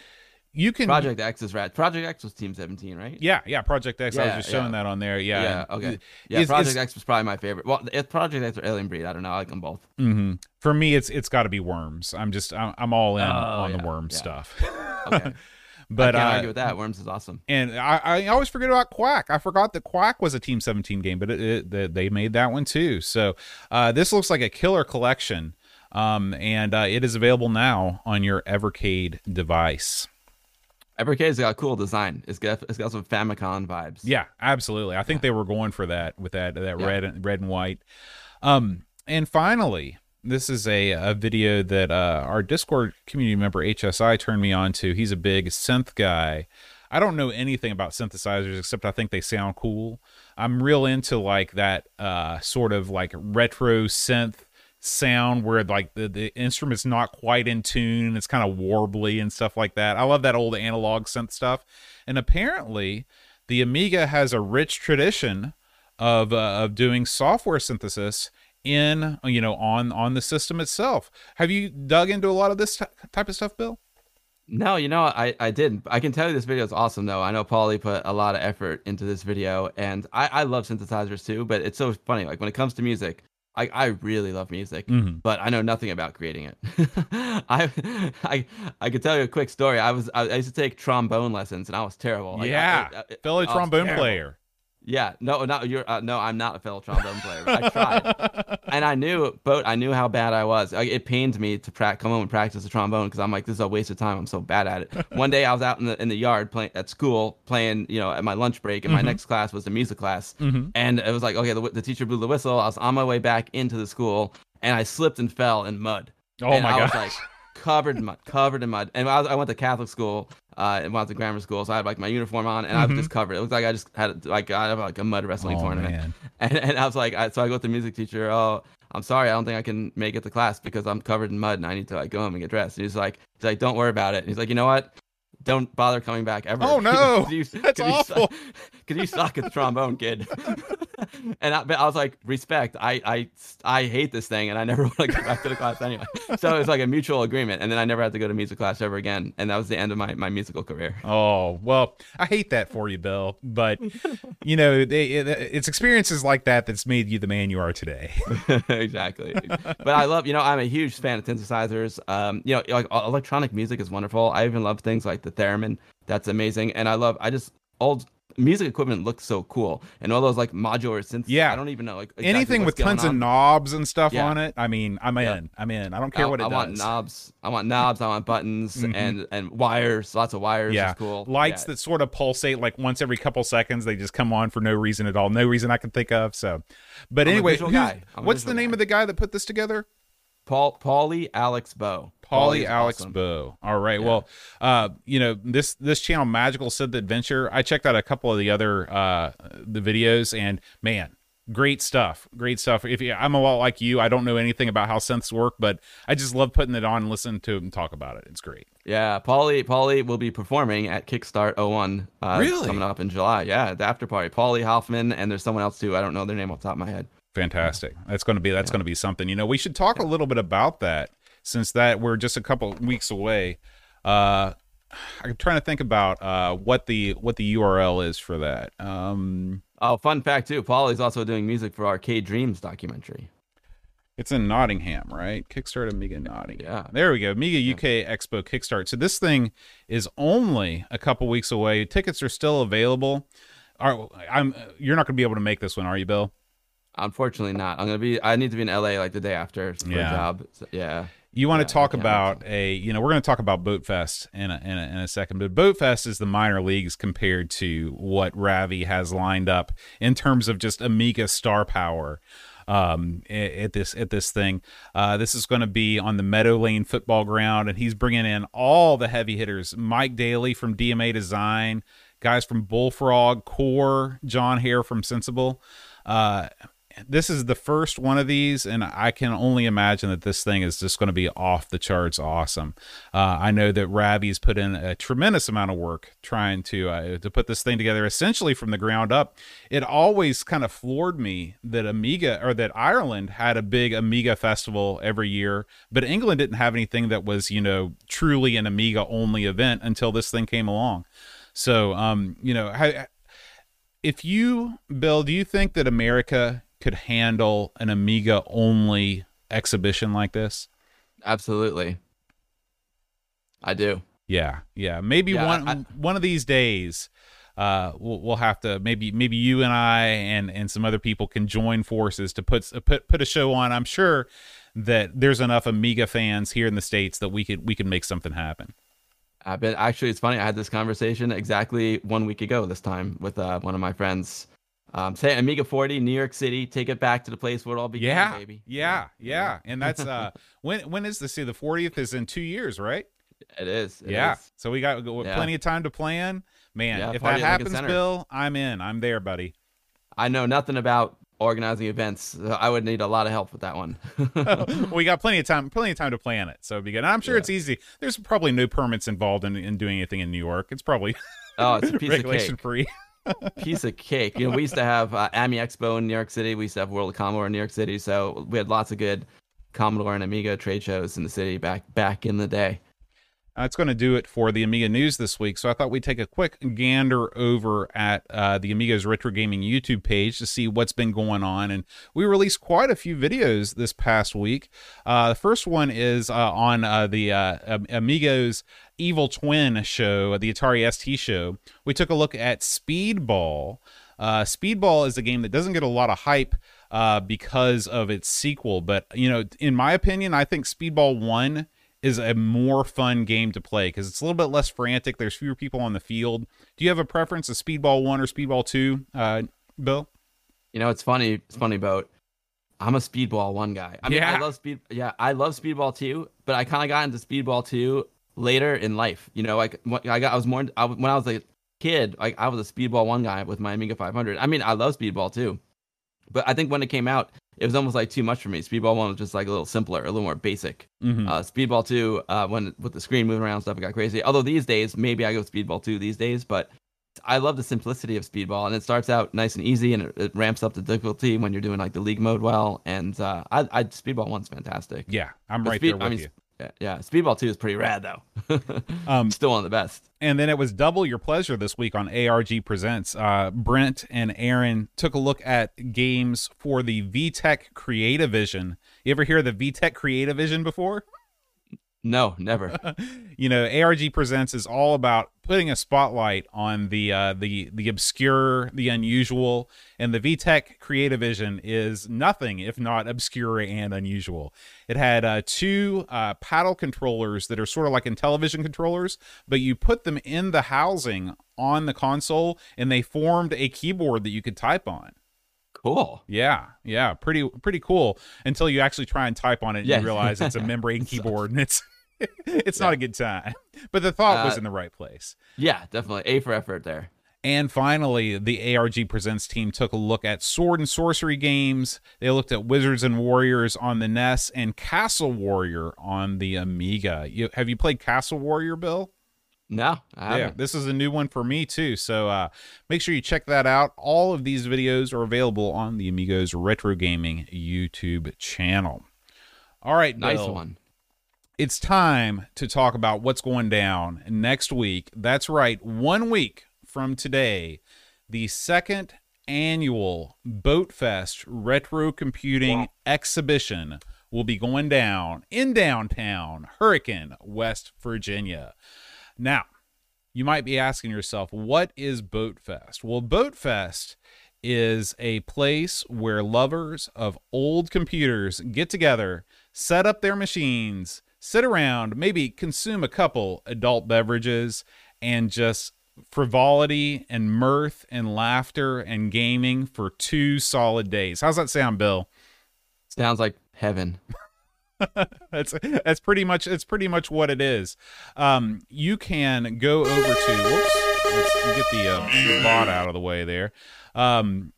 [SPEAKER 1] you can
[SPEAKER 2] Project X is rad. Project X was Team 17, right?
[SPEAKER 1] Yeah, yeah, Project X. I was
[SPEAKER 2] Yeah,
[SPEAKER 1] just showing that on there. Yeah,
[SPEAKER 2] Yeah. Okay. Yeah.
[SPEAKER 1] it's-
[SPEAKER 2] Project
[SPEAKER 1] it's-
[SPEAKER 2] X was probably my favorite. Well, it's Project X or Alien Breed. I don't know. I like them both.
[SPEAKER 1] hmm For me, it's it's got to be worms. I'm just I'm, I'm all in
[SPEAKER 2] Oh,
[SPEAKER 1] on the worm
[SPEAKER 2] yeah.
[SPEAKER 1] stuff.
[SPEAKER 2] Okay. *laughs*
[SPEAKER 1] but
[SPEAKER 2] I can't
[SPEAKER 1] uh,
[SPEAKER 2] argue with that. Worms is awesome.
[SPEAKER 1] and I, I always forget about Qwak. I forgot that Qwak was a Team 17 game, but it, it, they- they made that one too. So uh, this looks like a killer collection, um, and uh, it is available now on your Evercade device.
[SPEAKER 2] Evercade's got a cool design. It's got it's got some Famicom vibes.
[SPEAKER 1] Yeah, absolutely. I think
[SPEAKER 2] Yeah.
[SPEAKER 1] they were going for that with that that
[SPEAKER 2] Yeah.
[SPEAKER 1] red and red and white. Um, and finally, this is a, a video that uh, our Discord community member HSI turned me on to. He's a big synth guy. I don't know anything about synthesizers except I think they sound cool. I'm real into like that uh, sort of like retro synth sound where like the, the instrument's not quite in tune it's kind of warbly and stuff like that i love that old analog synth stuff and apparently the amiga has a rich tradition of uh, of doing software synthesis in you know on on the system itself have you dug into a lot of this t- type of stuff bill
[SPEAKER 2] No, you know, I, I didn't. I can tell you this video is awesome, though. I know Paulie put a lot of effort into this video, and I, I love synthesizers too, but it's so funny. Like, when it comes to music, I, I really love music,
[SPEAKER 1] Mhm.
[SPEAKER 2] but I know nothing about creating it. *laughs* I, I I could tell you a quick story. I was I, I used to take trombone lessons, and I was terrible. Like,
[SPEAKER 1] yeah
[SPEAKER 2] I- I-
[SPEAKER 1] fellow trombone
[SPEAKER 2] terrible.
[SPEAKER 1] player
[SPEAKER 2] Yeah, no, not you're. Uh, no, I'm not a fellow trombone player. But I tried, *laughs* and I knew, but I knew how bad I was. Like, it pained me to pra- come home and practice the trombone because I'm like, this is a waste of time. I'm so bad at it. *laughs* One day I was out in the in the yard playing at school, playing, you know, at my lunch break, and my next class was a music class, and it was like, okay, the, the teacher blew the whistle. I was on my way back into the school, and I slipped and fell in mud.
[SPEAKER 1] Oh
[SPEAKER 2] and
[SPEAKER 1] my
[SPEAKER 2] I was like covered in mud, covered in mud. And I, was, I went to Catholic school, uh, and went to grammar school, so I had like my uniform on, and I was just covered. It looked like I just had like I have like a mud wrestling
[SPEAKER 1] Mm-hmm. Oh,
[SPEAKER 2] tournament.
[SPEAKER 1] man. *laughs*
[SPEAKER 2] And, and I was like, I, so I go to the music teacher. Oh, I'm sorry, I don't think I can make it to class because I'm covered in mud and I need to like go home and get dressed. And he's like, he's like, don't worry about it. And he's like, you know what? Don't bother coming back ever.
[SPEAKER 1] Oh, *laughs* no.
[SPEAKER 2] you, *laughs*
[SPEAKER 1] That's *laughs*
[SPEAKER 2] you
[SPEAKER 1] awful.
[SPEAKER 2] suck- Cause you suck at the trombone, kid. and I, but I was like, respect. I, I, I hate this thing, and I never want to go back to the class anyway. So it was like a mutual agreement, and then I never had to go to music class ever again, and that was the end of my, my musical career.
[SPEAKER 1] Oh well, I hate that for you, Bill. But you know, they, it, it's experiences like that that's made you the man you are today.
[SPEAKER 2] exactly. But I love, you know, I'm a huge fan of synthesizers. Um, you know, like electronic music is wonderful. I even love things like the theremin. That's amazing. And I love, I just old music equipment looks so cool, and all those like modular synths.
[SPEAKER 1] Yeah.
[SPEAKER 2] I don't even know like exactly
[SPEAKER 1] Anything with tons of knobs and stuff
[SPEAKER 2] Yeah.
[SPEAKER 1] on it. I mean, I'm
[SPEAKER 2] Yeah.
[SPEAKER 1] in. I'm in. I don't care
[SPEAKER 2] I,
[SPEAKER 1] what it
[SPEAKER 2] I
[SPEAKER 1] does.
[SPEAKER 2] want knobs. I want knobs. I want buttons *laughs*
[SPEAKER 1] Mhm.
[SPEAKER 2] and and wires. Lots of wires.
[SPEAKER 1] yeah,
[SPEAKER 2] is cool.
[SPEAKER 1] lights
[SPEAKER 2] Yeah.
[SPEAKER 1] that sort of pulsate like once every couple seconds. They just come on for no reason at all. No reason I can think of. So, but
[SPEAKER 2] I'm
[SPEAKER 1] anyway. What's the name
[SPEAKER 2] guy.
[SPEAKER 1] of the guy that put this together?
[SPEAKER 2] Paul Paulie Alex Bow.
[SPEAKER 1] Paulie
[SPEAKER 2] is
[SPEAKER 1] Alex
[SPEAKER 2] awesome.
[SPEAKER 1] Bow. All right.
[SPEAKER 2] Yeah.
[SPEAKER 1] Well, uh, you know this this channel, Magical Synth Adventure. I checked out a couple of the other uh the videos, and man, great stuff. Great stuff. If you, I'm a lot like you, I don't know anything about how synths work, but I just love putting it on, and listening to it, and talk about it. It's great.
[SPEAKER 2] Yeah, Paulie Paulie will be performing at Kickstart 01 uh,
[SPEAKER 1] Really?
[SPEAKER 2] coming up in July. Yeah, the after party. Paulie Hoffman and there's someone else too. I don't know their name off the top of my head.
[SPEAKER 1] Fantastic. That's going to be that's going to be something. You know, we should talk a little bit about that since that we're just a couple weeks away. Uh I'm trying to think about uh what the what the URL is for that. Um
[SPEAKER 2] Oh, fun fact too. Paulie's also doing music for Arcade Dreams documentary.
[SPEAKER 1] it's in Nottingham, right? Kickstarter Amiga Nottingham.
[SPEAKER 2] Yeah.
[SPEAKER 1] There we go. Amiga UK Expo Kickstart. So this thing is only a couple weeks away. Tickets are still available. Are I'm you're not going to be able to make this one, are you, Bill?
[SPEAKER 2] Unfortunately, not. I'm gonna be. I need to be in LA like the day after for
[SPEAKER 1] Yeah.
[SPEAKER 2] a job. So, yeah.
[SPEAKER 1] You want
[SPEAKER 2] Yeah,
[SPEAKER 1] to talk about a, you know, we're going to talk about Boatfest in a, in a, in a second, but Boatfest is the minor leagues compared to what Ravi has lined up in terms of just Amiga star power um, at this at this thing. Uh, this is going to be on the Meadow Lane football ground, and he's bringing in all the heavy hitters: Mike Dailly from DMA Design, guys from Bullfrog, Core, Jon Hare from Sensible. Uh, this is the first one of these, and I can only imagine that this thing is just going to be off the charts awesome. Uh, I know that Ravi's put in a tremendous amount of work trying to uh, to put this thing together, essentially from the ground up. It always kind of floored me that Amiga or that Ireland had a big Amiga festival every year, but England didn't have anything that was you know truly an Amiga only event until this thing came along. So, um, you know, how, if you bill do you think that america could handle an amiga only exhibition like this
[SPEAKER 2] Absolutely. I do.
[SPEAKER 1] yeah yeah maybe
[SPEAKER 2] Yeah,
[SPEAKER 1] one
[SPEAKER 2] I-
[SPEAKER 1] one of these days uh we'll, we'll have to maybe maybe you and i and and some other people can join forces to put put put a show on i'm sure that there's enough amiga fans here in the states that we could we could make something happen
[SPEAKER 2] I've been actually. It's funny. I had this conversation exactly one week ago. This time with uh, one of my friends. Um, say Amiga 40, New York City. Take it back to the place where it all began,
[SPEAKER 1] Yeah,
[SPEAKER 2] baby.
[SPEAKER 1] yeah, yeah. yeah. And that's uh, *laughs* when when is this? see the 40th is in two years, right?
[SPEAKER 2] It is. it
[SPEAKER 1] yeah.
[SPEAKER 2] is.
[SPEAKER 1] So we got
[SPEAKER 2] Yeah.
[SPEAKER 1] plenty of time to plan. Man,
[SPEAKER 2] Yeah,
[SPEAKER 1] if that happens, Bill, I'm in. I'm there, buddy.
[SPEAKER 2] I know nothing about organizing events. So I would need a lot of help with that one. *laughs* *laughs*
[SPEAKER 1] we got plenty of time, plenty of time to plan it. So it'd be good. And I'm sure
[SPEAKER 2] Yeah.
[SPEAKER 1] it's easy. There's probably no permits involved in, in doing anything in New York. It's probably
[SPEAKER 2] oh, it's a piece of
[SPEAKER 1] regulation
[SPEAKER 2] cake.
[SPEAKER 1] free.
[SPEAKER 2] Piece of cake. You know, we used to have uh, AMI Expo in New York City. We used to have World of Commodore in New York City. So we had lots of good Commodore and Amiga trade shows in the city back back in the day.
[SPEAKER 1] That's going to do it for the Amiga news this week. So I thought we'd take a quick gander over at uh, the Amigos Retro Gaming YouTube page to see what's been going on. And we released quite a few videos this past week. Uh, the first one is uh, on uh, the uh, Am- Amiga's Evil Twin show, the Atari ST show. We took a look at Speedball. Uh, Speedball is a game that doesn't get a lot of hype uh, because of its sequel, but you know, in my opinion, I think Speedball One is a more fun game to play because it's a little bit less frantic. There's fewer people on the field. Do you have a preference of Speedball One or Speedball Two, uh, Bill?
[SPEAKER 2] You know, it's funny. It's funny, boat. I'm a Speedball one guy. I mean,
[SPEAKER 1] Yeah.
[SPEAKER 2] I love speed. Yeah, I love Speedball two, but I kind of got into Speedball two later in life. You know, like I got, I was more I, when I was a kid. Like I was a Speedball one guy with my Amiga 500. I mean, I love Speedball too, but I think when it came out, it was almost like too much for me. Speedball one was just like a little simpler, a little more basic.
[SPEAKER 1] Mm-hmm.
[SPEAKER 2] Uh, Speedball 2, uh, when with the screen moving around and stuff, it got crazy. Although these days, maybe I go Speedball 2 these days, but I love the simplicity of Speedball, and it starts out nice and easy, and it, it ramps up the difficulty when you're doing like the league mode well. And uh, I, I Speedball 1's fantastic.
[SPEAKER 1] yeah, I'm
[SPEAKER 2] But
[SPEAKER 1] right
[SPEAKER 2] Speed-
[SPEAKER 1] there with
[SPEAKER 2] I mean,
[SPEAKER 1] you.
[SPEAKER 2] Yeah, yeah, Speedball 2 is pretty rad though. *laughs*
[SPEAKER 1] Um,
[SPEAKER 2] Still one of the best.
[SPEAKER 1] And then it was double your pleasure this week on ARG Presents. Uh, Brent and Aaron took a look at games for the VTech CreatiVision. You ever hear of the VTech CreatiVision before?
[SPEAKER 2] No, never. *laughs*
[SPEAKER 1] you know, ARG Presents is all about putting a spotlight on the uh, the the obscure, the unusual, and the VTech CreatiVision is nothing if not obscure and unusual. It had uh, two uh, paddle controllers that are sort of like in television controllers, but you put them in the housing on the console, and they formed a keyboard that you could type on.
[SPEAKER 2] Cool.
[SPEAKER 1] Yeah, yeah, pretty pretty cool. Until you actually try and type on it, and
[SPEAKER 2] Yeah.
[SPEAKER 1] you realize it's a *laughs* membrane keyboard, and it's *laughs* it's not a good time. But the thought was
[SPEAKER 2] Uh,
[SPEAKER 1] in the right place.
[SPEAKER 2] Yeah, definitely. A for effort there.
[SPEAKER 1] And finally, the ARG Presents team took a look at sword and sorcery games. They looked at Wizards and Warriors on the NES and Castle Warrior on the Amiga. You, have you played Castle Warrior, Bill?
[SPEAKER 2] No, I
[SPEAKER 1] Yeah,
[SPEAKER 2] haven't.
[SPEAKER 1] this is a new one for me too. So uh, make sure you check that out. All of these videos are available on the Amigos Retro Gaming YouTube channel. All right,
[SPEAKER 2] Nice
[SPEAKER 1] Bill,
[SPEAKER 2] one.
[SPEAKER 1] It's time to talk about what's going down next week. That's right, one week from today, the second annual Boat Fest Retro Computing Exhibition will be going down in downtown Hurricane, West Virginia. Now, you might be asking yourself, what is Boatfest? Well, Boatfest is a place where lovers of old computers get together, set up their machines, sit around, maybe consume a couple adult beverages, and just frivolity and mirth and laughter and gaming for two solid days. How's that sound, Bill?
[SPEAKER 2] Sounds like heaven. *laughs* *laughs*
[SPEAKER 1] that's that's pretty much it's pretty much what it is. Um, you can go over to whoops, let's get the uh, bot out of the way there. Um,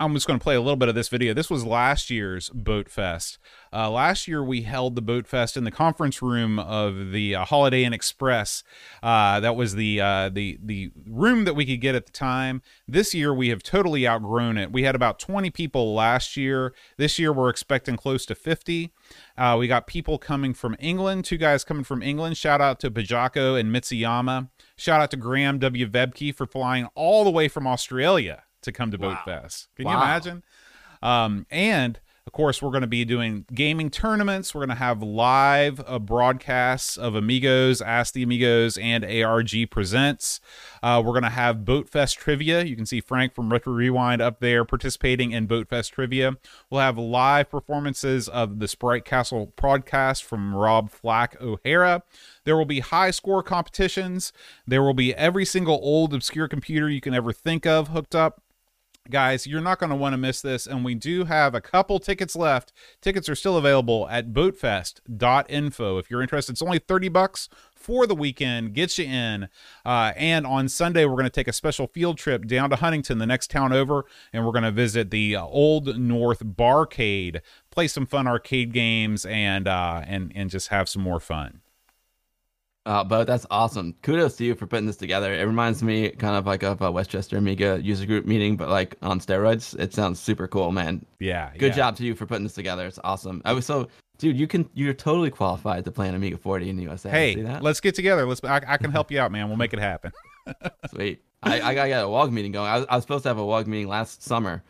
[SPEAKER 1] I'm just going to play a little bit of this video. This was last year's Boat Fest. Uh, last year we held the Boat Fest in the conference room of the uh, Holiday Inn Express. Uh, that was the uh, the the room that we could get at the time. This year we have totally outgrown it. We had about 20 people last year. This year we're expecting close to 50. Uh, we got people coming from England. Two guys coming from England. Shout out to Bajako and Mitsuyama. Shout out to Graham W. Vebke for flying all the way from Australia to come to Boat Fest. Can you imagine? Um, and Of course, we're going to be doing gaming tournaments. We're going to have live uh, broadcasts of Amigos, Ask the Amigos, and ARG Presents. Uh, we're going to have Boatfest trivia. You can see Frank from Retro Rewind up there participating in Boatfest trivia. We'll have live performances of the Sprite Castle podcast from Rob Flack O'Hara. There will be high score competitions. There will be every single old obscure computer you can ever think of hooked up guys you're not going to want to miss this and we do have a couple tickets left. Tickets are still available at boatfest.info if you're interested it's only 30 bucks for the weekend gets you in. Uh, and on sunday we're going to take a special field trip down to huntington the next town over and we're going to visit the uh, old north barcade. Play some fun arcade games and uh, and and just have some more fun
[SPEAKER 2] uh, but that's awesome. Kudos to you for putting this together. It reminds me kind of like of a Westchester Amiga user group meeting, but like on steroids. It sounds super cool, man.
[SPEAKER 1] Yeah.
[SPEAKER 2] Good
[SPEAKER 1] yeah.
[SPEAKER 2] job to you for putting this together. It's awesome. I was so, dude. You can. You're totally qualified to play an Amiga 40 in the USA.
[SPEAKER 1] Hey, let's get together. Let's. I, I can help you out, man. We'll make it happen. *laughs*
[SPEAKER 2] Sweet. I, I get a WOG meeting going. I was, I was supposed to have a WOG meeting last summer,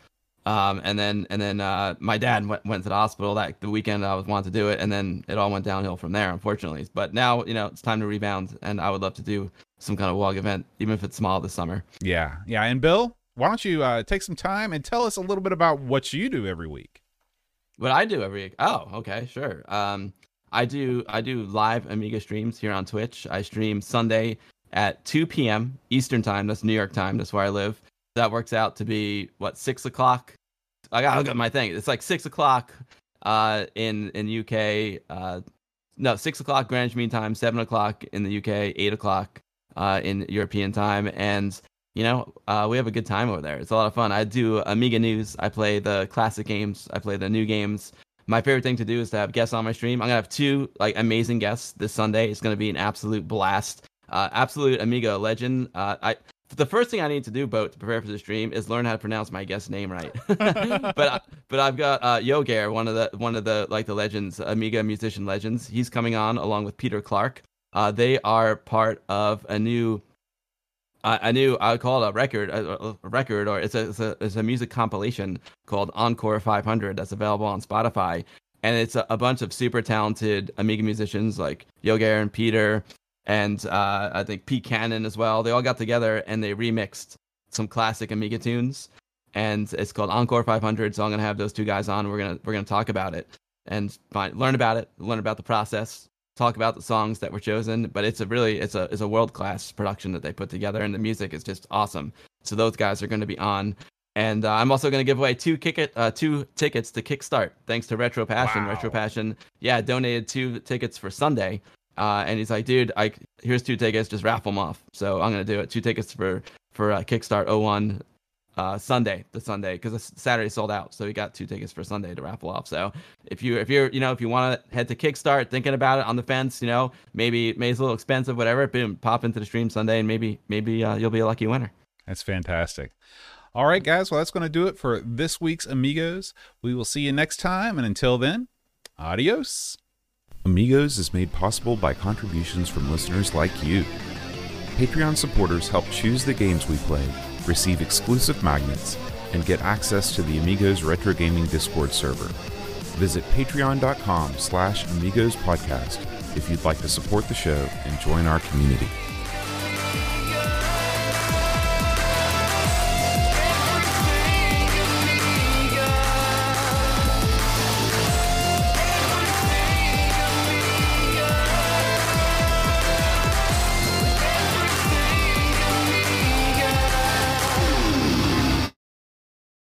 [SPEAKER 2] um, and then and then uh, my dad went, went to the hospital that the weekend I was wanting to do it, and then it all went downhill from there, unfortunately. But now you know it's time to rebound, and I would love to do some kind of WOG event, even if it's small this summer.
[SPEAKER 1] Yeah, yeah. And Bill, why don't you uh, take some time and tell us a little bit about what you do every week?
[SPEAKER 2] What I do every week? Oh, okay, sure. Um, I do I do live Amiga streams here on Twitch. I stream Sunday at 2 p.m. Eastern time. That's New York time. That's where I live. That works out to be what six o'clock. I gotta look at my thing. It's like six o'clock uh, in in UK. Uh, no, six o'clock Greenwich Mean Time, seven o'clock in the UK, eight o'clock uh, in European time, and you know uh, we have a good time over there. It's a lot of fun. I do Amiga news. I play the classic games. I play the new games. My favorite thing to do is to have guests on my stream. I'm gonna have two like amazing guests this Sunday. It's gonna be an absolute blast. Uh, absolute Amiga legend. Uh, I the first thing I need to do, boat, to prepare for the stream is learn how to pronounce my guest name right. *laughs* but but I've got uh, Jogeir, one of the one of the like the legends, Amiga musician legends. He's coming on along with Peter Clark. Uh, they are part of a new. Uh, a new, I would call it a record, a, a record, or it's a, it's a it's a music compilation called Encore 500 that's available on Spotify, and it's a, a bunch of super talented Amiga musicians like Jogeir and Peter, and uh, I think Pete Cannon as well. They all got together and they remixed some classic Amiga tunes, and it's called Encore 500. So I'm gonna have those two guys on. We're gonna we're gonna talk about it and find, learn about it, learn about the process, talk about the songs that were chosen. But it's a really it's a it's a world class production that they put together, and the music is just awesome. So those guys are going to be on. And uh, I'm also going to give away two kick uh, two tickets to Kickstart, thanks to Retro Passion.
[SPEAKER 1] Wow.
[SPEAKER 2] Retro Passion, yeah, donated two tickets for Sunday. Uh, and he's like, dude, I here's two tickets, just raffle them off. So I'm gonna do it. Two tickets for for uh, Kickstart 01 uh, Sunday, the Sunday, because Saturday sold out. So we got two tickets for Sunday to raffle off. So if you if you're you know if you want to head to Kickstart, thinking about it on the fence, you know maybe maybe it's a little expensive, whatever. Boom, pop into the stream Sunday, and maybe maybe uh, you'll be a lucky winner.
[SPEAKER 1] That's fantastic. All right, guys. Well, that's going to do it for this week's Amigos. We will see you next time. And until then, adios.
[SPEAKER 3] Amigos is made possible by contributions from listeners like you. Patreon supporters help choose the games we play, receive exclusive magnets, and get access to the Amigos Retro Gaming Discord server. Visit patreon.com slash amigos podcast if you'd like to support the show and join our community.